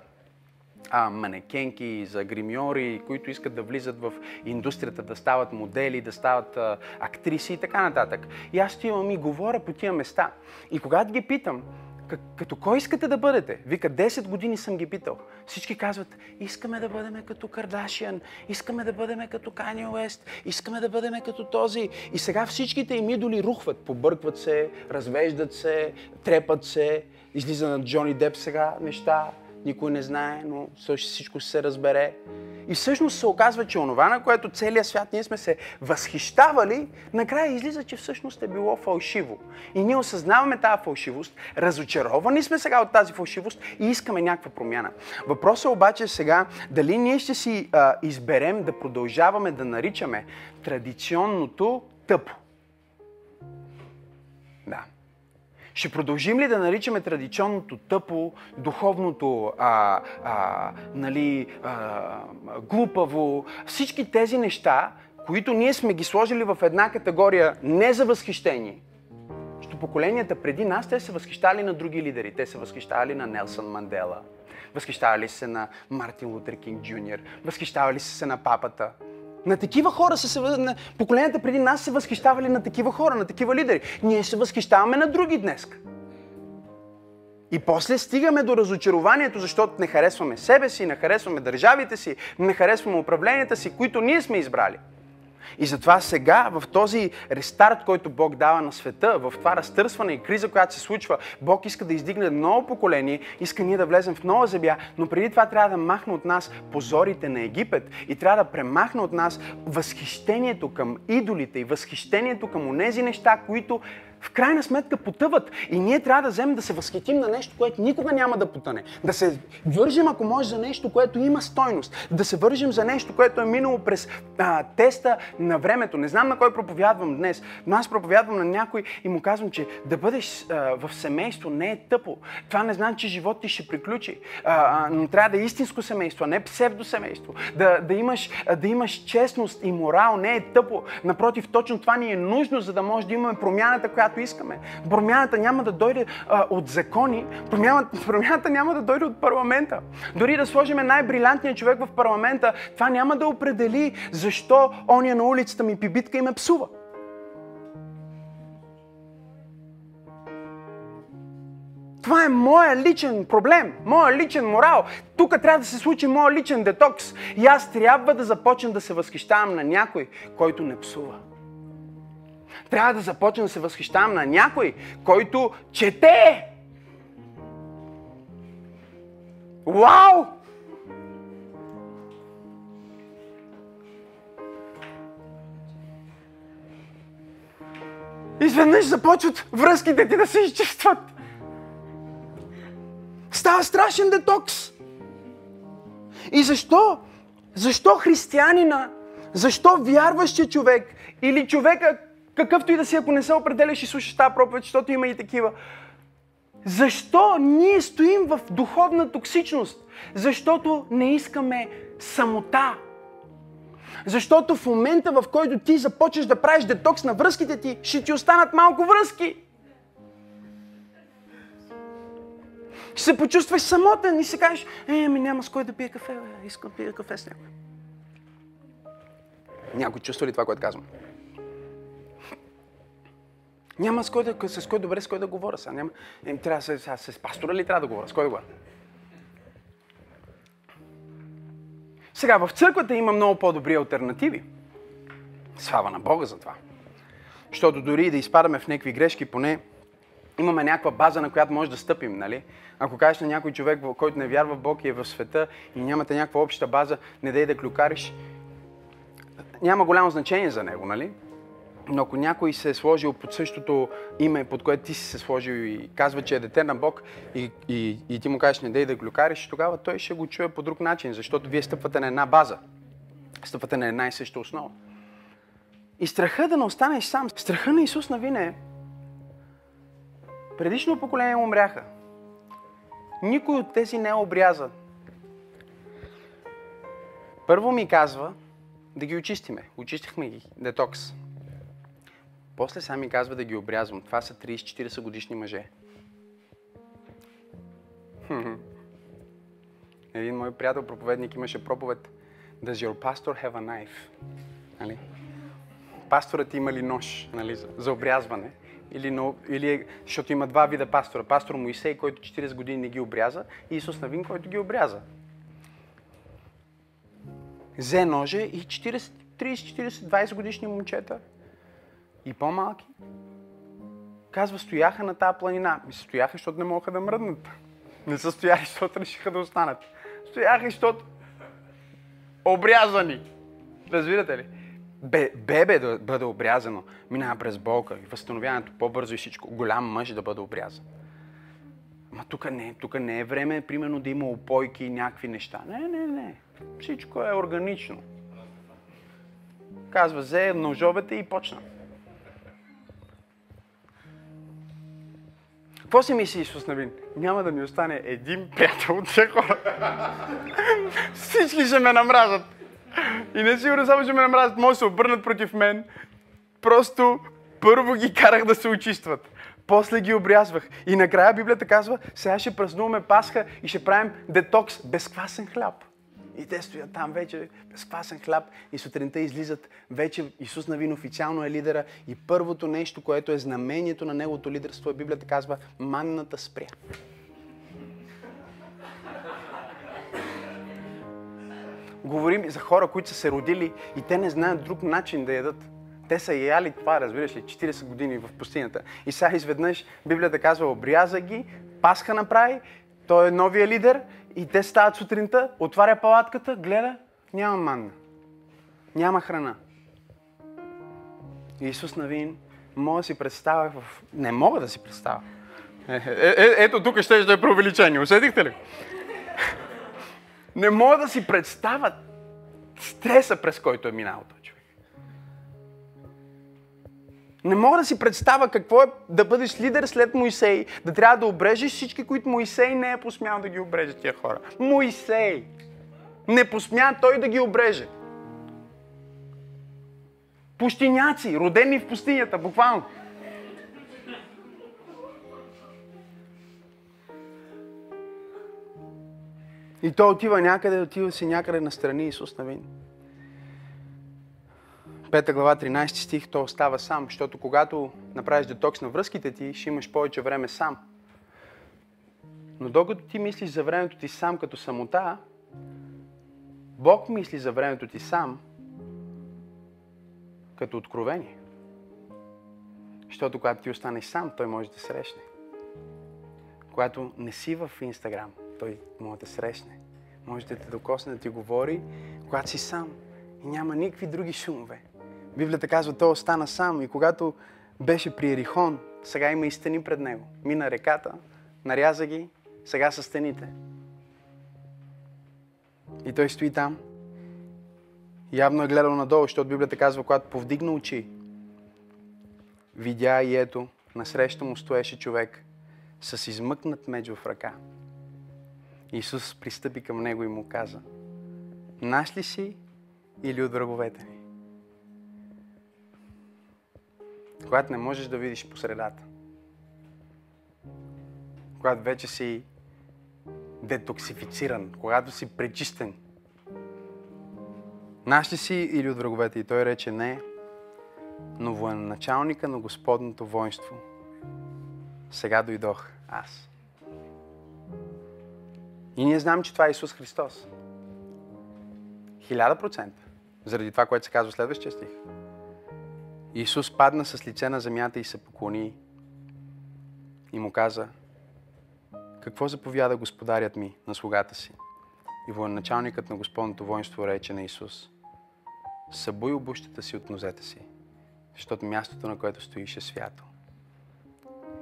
а, манекенки, за гримьори, които искат да влизат в индустрията, да стават модели, да стават а, актриси и така нататък. И аз отивам и говоря по тия места. И когато ги питам, като кой искате да бъдете? Вика, 10 години съм ги питал. Всички казват, искаме да бъдем като Кардашиан, искаме да бъдем като Кани Уест, искаме да бъдем като този. И сега всичките им идоли рухват, побъркват се, развеждат се, трепат се, излиза на Джони Деп сега неща, никой не знае, но всичко ще се разбере. И всъщност се оказва, че онова, на което целият свят ние сме се възхищавали, накрая излиза, че всъщност е било фалшиво. И ние осъзнаваме тази фалшивост, разочаровани сме сега от тази фалшивост и искаме някаква промяна. Въпросът е обаче сега дали ние ще си а, изберем да продължаваме да наричаме традиционното тъпо. Да. Ще продължим ли да наричаме традиционното тъпо, духовното а, а, нали, а, глупаво, всички тези неща, които ние сме ги сложили в една категория не за възхищение. Що поколенията преди нас, те се възхищали на други лидери. Те се възхищавали на Нелсън Мандела, възхищавали се на Мартин Лутер Кинг Джуниор, възхищавали се на папата. На такива хора са се, на поколенията преди нас се възхищавали на такива хора, на такива лидери. Ние се възхищаваме на други днес. И после стигаме до разочарованието, защото не харесваме себе си, не харесваме държавите си, не харесваме управленията си, които ние сме избрали. И затова сега, в този рестарт, който Бог дава на света, в това разтърсване и криза, която се случва, Бог иска да издигне ново поколение, иска ние да влезем в нова земя, но преди това трябва да махне от нас позорите на Египет и трябва да премахне от нас възхищението към идолите и възхищението към онези неща, които в крайна сметка потъват. И ние трябва да вземем да се възхитим на нещо, което никога няма да потъне. Да се вържим, ако може, за нещо, което има стойност. Да се вържим за нещо, което е минало през а, теста на времето. Не знам на кой проповядвам днес, но аз проповядвам на някой и му казвам, че да бъдеш а, в семейство не е тъпо. Това не значи, че живот ти ще приключи. А, а, но трябва да е истинско семейство, а не псевдосемейство. Да, да, имаш, да имаш честност и морал не е тъпо. Напротив, точно това ни е нужно, за да може да имаме промяната, която която искаме. Промяната няма да дойде а, от закони, промяната, промяната няма да дойде от парламента. Дори да сложим най-брилянтния човек в парламента, това няма да определи защо ония на улицата ми пибитка и ме псува. Това е моя личен проблем, моя личен морал. Тук трябва да се случи моя личен детокс. И аз трябва да започна да се възхищавам на някой, който не псува. Трябва да започна да се възхищавам на някой, който чете. Вау! Изведнъж започват връзките ти да се изчистват. Става страшен детокс. И защо? Защо християнина, защо вярващия човек или човека, какъвто и да си, ако не се определяш и слушаш тази проповед, защото има и такива. Защо ние стоим в духовна токсичност? Защото не искаме самота. Защото в момента, в който ти започнеш да правиш детокс на връзките ти, ще ти останат малко връзки. Ще се почувстваш самотен и се кажеш, е, ми няма с кой да пия кафе, бе. искам да пия кафе с някой. Някой чувства ли това, което казвам? Няма с кой, да, с кой добре, с кой да говоря. Сега няма, е, трябва с, с, с пастора ли трябва да говоря? С кой да говоря? Сега, в църквата има много по-добри альтернативи. Слава на Бога за това. Защото дори да изпадаме в някакви грешки, поне имаме някаква база, на която може да стъпим, нали? Ако кажеш на някой човек, който не вярва в Бог и е в света и нямате някаква обща база, не дай да клюкариш, няма голямо значение за него, нали? Но ако някой се е сложил под същото име, под което ти си се сложил и казва, че е дете на Бог и, и, и ти му кажеш не дей да глюкариш, тогава той ще го чуе по друг начин, защото вие стъпвате на една база. Стъпвате на една и съща основа. И страха да не останеш сам, страха на Исус навине. Предишно поколение умряха. Никой от тези не е обрязан. Първо ми казва да ги очистиме. Очистихме ги. Детокс. После сами ми казва да ги обрязвам. Това са 30-40 годишни мъже. Един мой приятел проповедник имаше проповед Does your pastor have a knife? Нали? Пасторът има ли нож нали, за, обрязване? Или, но, или е, защото има два вида пастора. Пастор Моисей, който 40 години не ги обряза, и Исус Навин, който ги обряза. Зе ноже и 40, 30, 40, 20 годишни момчета и по-малки. Казва, стояха на тази планина. Ми стояха, защото не могаха да мръднат. Не са стояли, защото решиха да останат. Стояха, защото обрязани. Разбирате ли? Бе, бебе да бъде обрязано, минава през болка и възстановяването по-бързо и всичко. Голям мъж да бъде обрязан. Ма тук не, тук не е време, примерно, да има опойки и някакви неща. Не, не, не. Всичко е органично. Казва, взе ножовете и почна. Какво си мисли Исус Навин? Няма да ми остане един приятел от тези хора. Всички ще ме намразят. И не сигурно само ще ме намразят, може да се обърнат против мен. Просто първо ги карах да се очистват. После ги обрязвах. И накрая Библията казва, сега ще празнуваме Пасха и ще правим детокс, безквасен хляб. И те стоят там вече без квасен хляб и сутринта излизат. Вече Исус Навин официално е лидера и първото нещо, което е знамението на неговото лидерство, е Библията казва, манната спря. Говорим за хора, които са се родили и те не знаят друг начин да ядат. Те са яли това, разбираш ли, 40 години в пустинята. И сега изведнъж Библията казва, обряза ги, Пасха направи, той е новия лидер и те стават сутринта, отваря палатката, гледа, няма манна. Няма храна. Исус Навин, мога да си представя в... Не мога да си представя. Е, е, е, ето тук ще да е преувеличение. Усетихте ли? Не мога да си представя стреса, през който е минал той човек. Не мога да си представя какво е да бъдеш лидер след Моисей, да трябва да обрежеш всички, които Моисей не е посмял да ги обреже тия хора. Моисей! Не посмя той да ги обреже. Пустиняци, родени в пустинята, буквално. И той отива някъде, отива си някъде настрани Исус Навин. Пета глава, 13 стих, то остава сам, защото когато направиш детокс на връзките ти, ще имаш повече време сам. Но докато ти мислиш за времето ти сам като самота, Бог мисли за времето ти сам като откровение. Защото когато ти останеш сам, той може да срещне. Когато не си в Инстаграм, той може да срещне. Може да те докосне, да ти говори, когато си сам и няма никакви други шумове. Библията казва, той остана сам и когато беше при Ерихон, сега има и стени пред него. Мина реката, наряза ги, сега са стените. И той стои там. Явно е гледал надолу, защото Библията казва, когато повдигна очи, видя и ето, насреща му стоеше човек с измъкнат меч в ръка. Исус пристъпи към него и му каза, Наш ли си или от враговете ни? Когато не можеш да видиш по средата. Когато вече си детоксифициран, когато си пречистен. Наш ли си или от враговете? И той рече не, но военачалника на Господното воинство. Сега дойдох аз. И ние знаем, че това е Исус Христос. Хиляда процента. Заради това, което се казва в следващия стих. Исус падна с лице на земята и се поклони и му каза, какво заповяда господарят ми на слугата си? И военачалникът на Господното воинство рече на Исус, събуй обущата си от нозете си, защото мястото, на което стоиш е свято.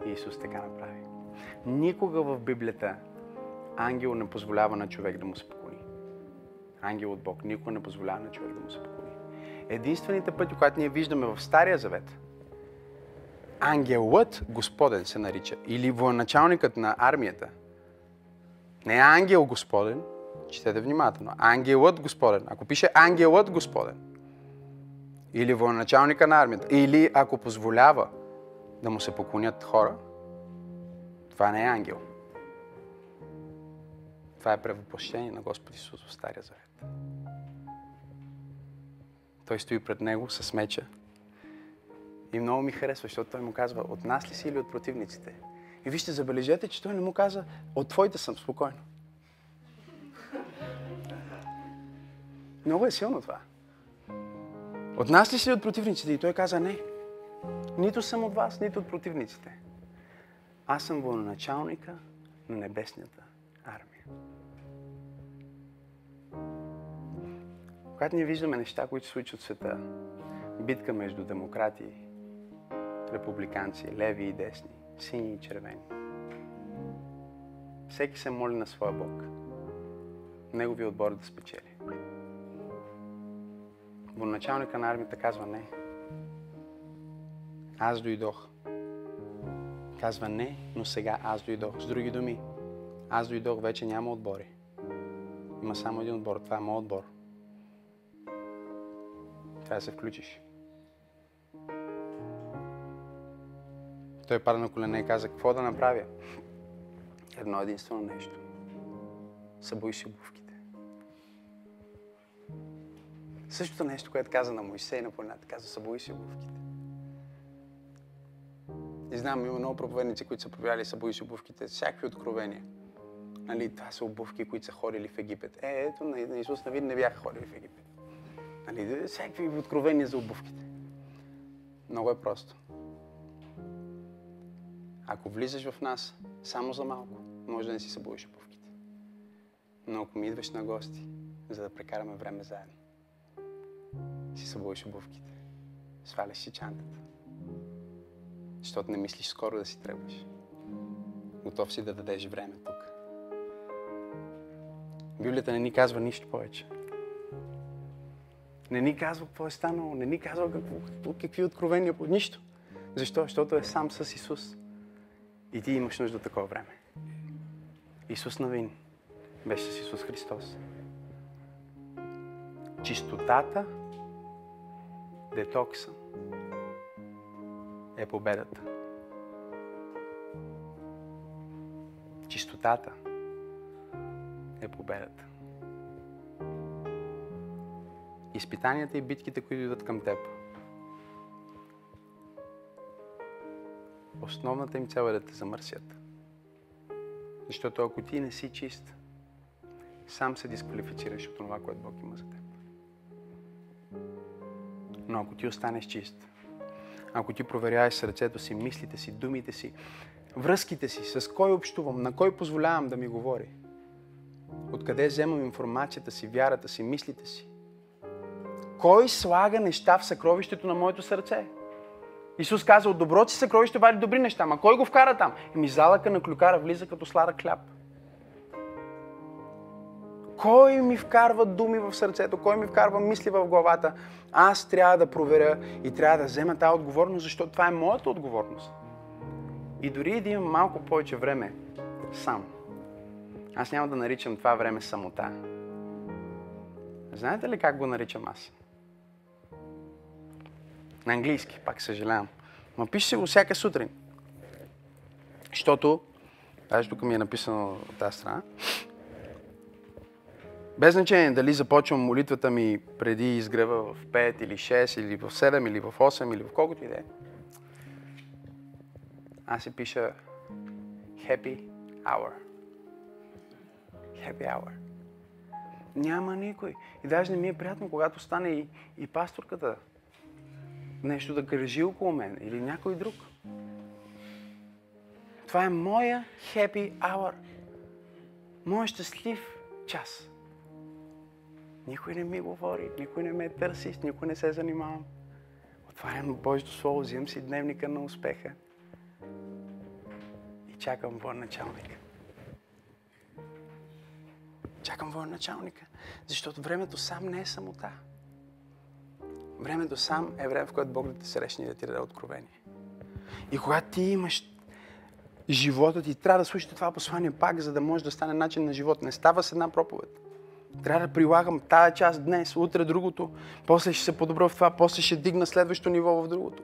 И Исус така направи. Никога в Библията ангел не позволява на човек да му се поклони. Ангел от Бог никога не позволява на човек да му се поклони. Единствените пъти, когато ние виждаме в Стария Завет, ангелът Господен се нарича, или военачалникът на армията. Не е ангел Господен, четете внимателно, ангелът Господен. Ако пише ангелът Господен, или военачалника на армията, или ако позволява да му се поклонят хора, това не е ангел. Това е превъплъщение на Господ Исус в Стария Завет. Той стои пред него с меча. И много ми харесва, защото той му казва, от нас ли си или от противниците? И вижте, забележете, че той не му каза, от твоите съм, спокойно. Много е силно това. От нас ли си от противниците? И той каза, не. Нито съм от вас, нито от противниците. Аз съм военачалника на небесната Когато ние виждаме неща, които се случват в света, битка между демократи, републиканци, леви и десни, сини и червени, всеки се моли на своя Бог. Неговия отбор да спечели. Воначалника на армията казва не. Аз дойдох. Казва не, но сега аз дойдох. С други думи, аз дойдох, вече няма отбори. Има само един отбор. Това е моят отбор. Трябва да се включиш. Той пада на колене и каза, какво да направя? Едно единствено нещо. Събуй си обувките. Същото нещо, което каза на Моисей на планината, каза, събуй си обувките. И знам, има много проповедници, които са проверяли събуй си обувките, всякакви откровения. Нали, това са обувки, които са ходили в Египет. Е, ето, на Исус на вид не бяха ходили в Египет. Нали, всякакви откровения за обувките. Много е просто. Ако влизаш в нас само за малко, може да не си събудиш обувките. Но ако ми идваш на гости, за да прекараме време заедно, си събудиш обувките. Сваляш си чантата. Защото не мислиш скоро да си тръгваш. Готов си да дадеш време тук. Библията не ни казва нищо повече. Не ни казва какво е станало, не ни казва какво, какви откровения, нищо. Защо? Защото е сам с Исус. И ти имаш нужда такова време. Исус Навин беше с Исус Христос. Чистотата, детокса е победата. Чистотата е победата. Изпитанията и битките, които идват към теб, основната им цел е да те замърсят. Защото ако ти не си чист, сам се дисквалифицираш от това, което Бог има за теб. Но ако ти останеш чист, ако ти проверяваш сърцето си, мислите си, думите си, връзките си, с кой общувам, на кой позволявам да ми говори, откъде вземам информацията си, вярата си, мислите си, кой слага неща в съкровището на моето сърце? Исус каза, от доброто си съкровище вади добри неща. Ма кой го вкара там? Еми залъка на клюкара влиза като слара хляб. Кой ми вкарва думи в сърцето, кой ми вкарва мисли в главата, аз трябва да проверя и трябва да взема тази отговорност, защото това е моята отговорност. И дори да имам малко повече време сам, аз няма да наричам това време самота. Знаете ли как го наричам аз? На английски, пак съжалявам. Ма пише се го всяка сутрин. Защото, даже тук ми е написано от тази страна, без значение дали започвам молитвата ми преди изгрева в 5 или 6 или в 7 или в 8 или в колкото и да е. Аз си пиша Happy Hour. Happy Hour. Няма никой. И даже не ми е приятно, когато стане и, и пасторката нещо да гържи около мен или някой друг. Това е моя happy hour. Моя щастлив час. Никой не ми говори, никой не ме търси, с никой не се занимавам. Отварям Божието Слово, взимам си дневника на успеха и чакам началника. Чакам началника, защото времето сам не е самота. Времето сам е време, в което Бог да те срещне и да ти даде откровение. И когато ти имаш живота ти, трябва да слушате това послание пак, за да може да стане начин на живот. Не става с една проповед. Трябва да прилагам тази част днес, утре другото, после ще се подобра в това, после ще дигна следващото ниво в другото.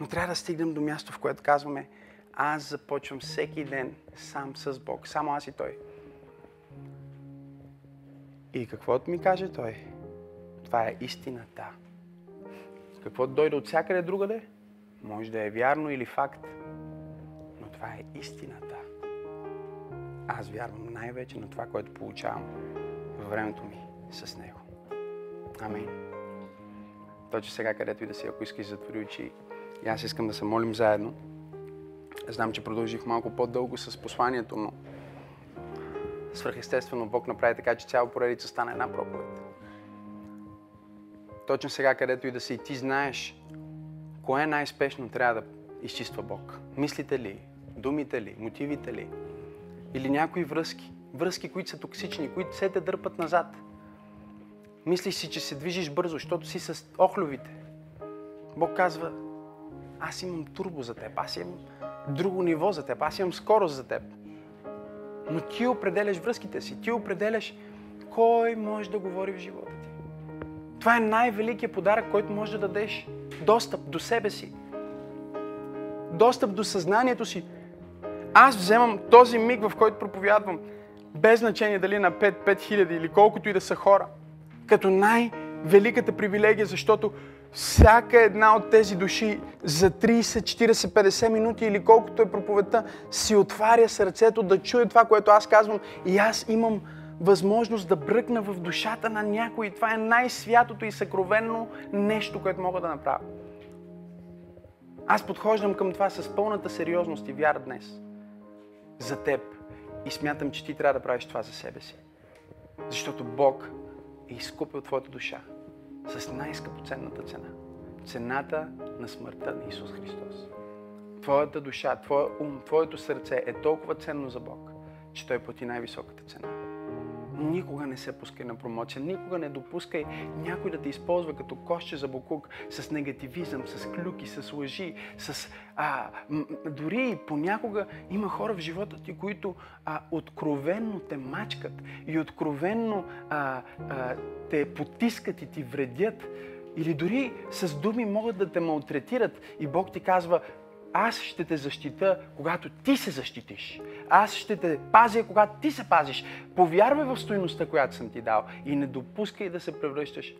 Но трябва да стигнем до място, в което казваме, аз започвам всеки ден сам с Бог, само аз и Той. И каквото ми каже Той, това е истината. Какво дойде от всякъде другаде, може да е вярно или факт, но това е истината. Аз вярвам най-вече на това, което получавам във времето ми с Него. Амин. Точно сега, където и да си, ако искаш, затвори очи. И аз искам да се молим заедно. Знам, че продължих малко по-дълго с посланието, но свръхестествено Бог направи така, че цяла поредица стана една проповед. Точно сега, където и да си, ти знаеш кое най-спешно трябва да изчиства Бог. Мислите ли, думите ли, мотивите ли? Или някои връзки? Връзки, които са токсични, които се те дърпат назад. Мислиш си, че се движиш бързо, защото си с охлювите. Бог казва, аз имам турбо за теб, аз имам друго ниво за теб, аз имам скорост за теб. Но ти определяш връзките си, ти определяш кой може да говори в живота ти. Това е най-великият подарък, който можеш да дадеш. Достъп до себе си. Достъп до съзнанието си. Аз вземам този миг, в който проповядвам, без значение дали на 5, 5 хиляди или колкото и да са хора, като най-великата привилегия, защото всяка една от тези души за 30, 40, 50 минути или колкото е проповедта, си отваря сърцето да чуе това, което аз казвам и аз имам възможност да бръкна в душата на някой. Това е най-святото и съкровенно нещо, което мога да направя. Аз подхождам към това с пълната сериозност и вяра днес. За теб. И смятам, че ти трябва да правиш това за себе си. Защото Бог е изкупил твоята душа с най-скъпоценната цена. Цената на смъртта на Исус Христос. Твоята душа, твоя ум, твоето сърце е толкова ценно за Бог, че Той плати най-високата цена. Никога не се пускай на промоция, никога не допускай някой да те използва като кошче за бокук с негативизъм, с клюки, с лъжи, с... А, дори понякога има хора в живота ти, които а, откровенно те мачкат и откровенно а, а, те потискат и ти вредят. Или дори с думи могат да те малтретират и Бог ти казва, аз ще те защита, когато ти се защитиш. Аз ще те пазя, когато ти се пазиш. Повярвай в стоеността, която съм ти дал и не допускай да се превръщаш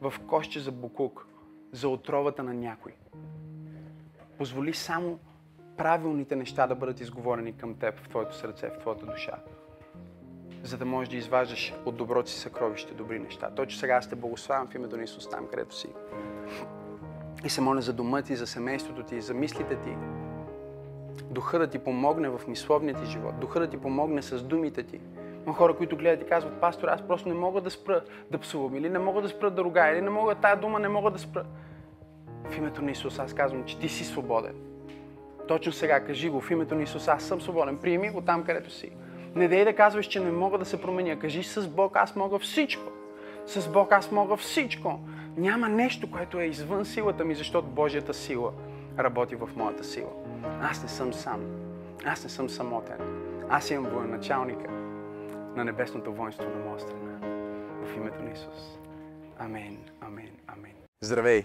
в коще за букук, за отровата на някой. Позволи само правилните неща да бъдат изговорени към теб в твоето сърце, в твоята душа. За да можеш да изваждаш от доброто си съкровище добри неща. Точно сега аз те благославям в името на Исус там, където си. И се моля за дома ти, за семейството ти, за мислите ти. Духа да ти помогне в мисловния ти живот. Духа да ти помогне с думите ти. Има хора, които гледат и казват, пастор, аз просто не мога да спра да псувам, или не мога да спра да ругая, или не мога тая дума, не мога да спра. В името на Исус аз казвам, че ти си свободен. Точно сега кажи го в името на Исус, аз съм свободен. Приеми го там, където си. Не дей да казваш, че не мога да се променя. Кажи с Бог аз мога всичко. С Бог аз мога всичко. Няма нещо, което е извън силата ми, защото Божията сила работи в моята сила. Аз не съм сам. Аз не съм самотен. Аз имам военачалника на небесното воинство на моя страна. В името на Исус. Амин, амин, амин. Здравей!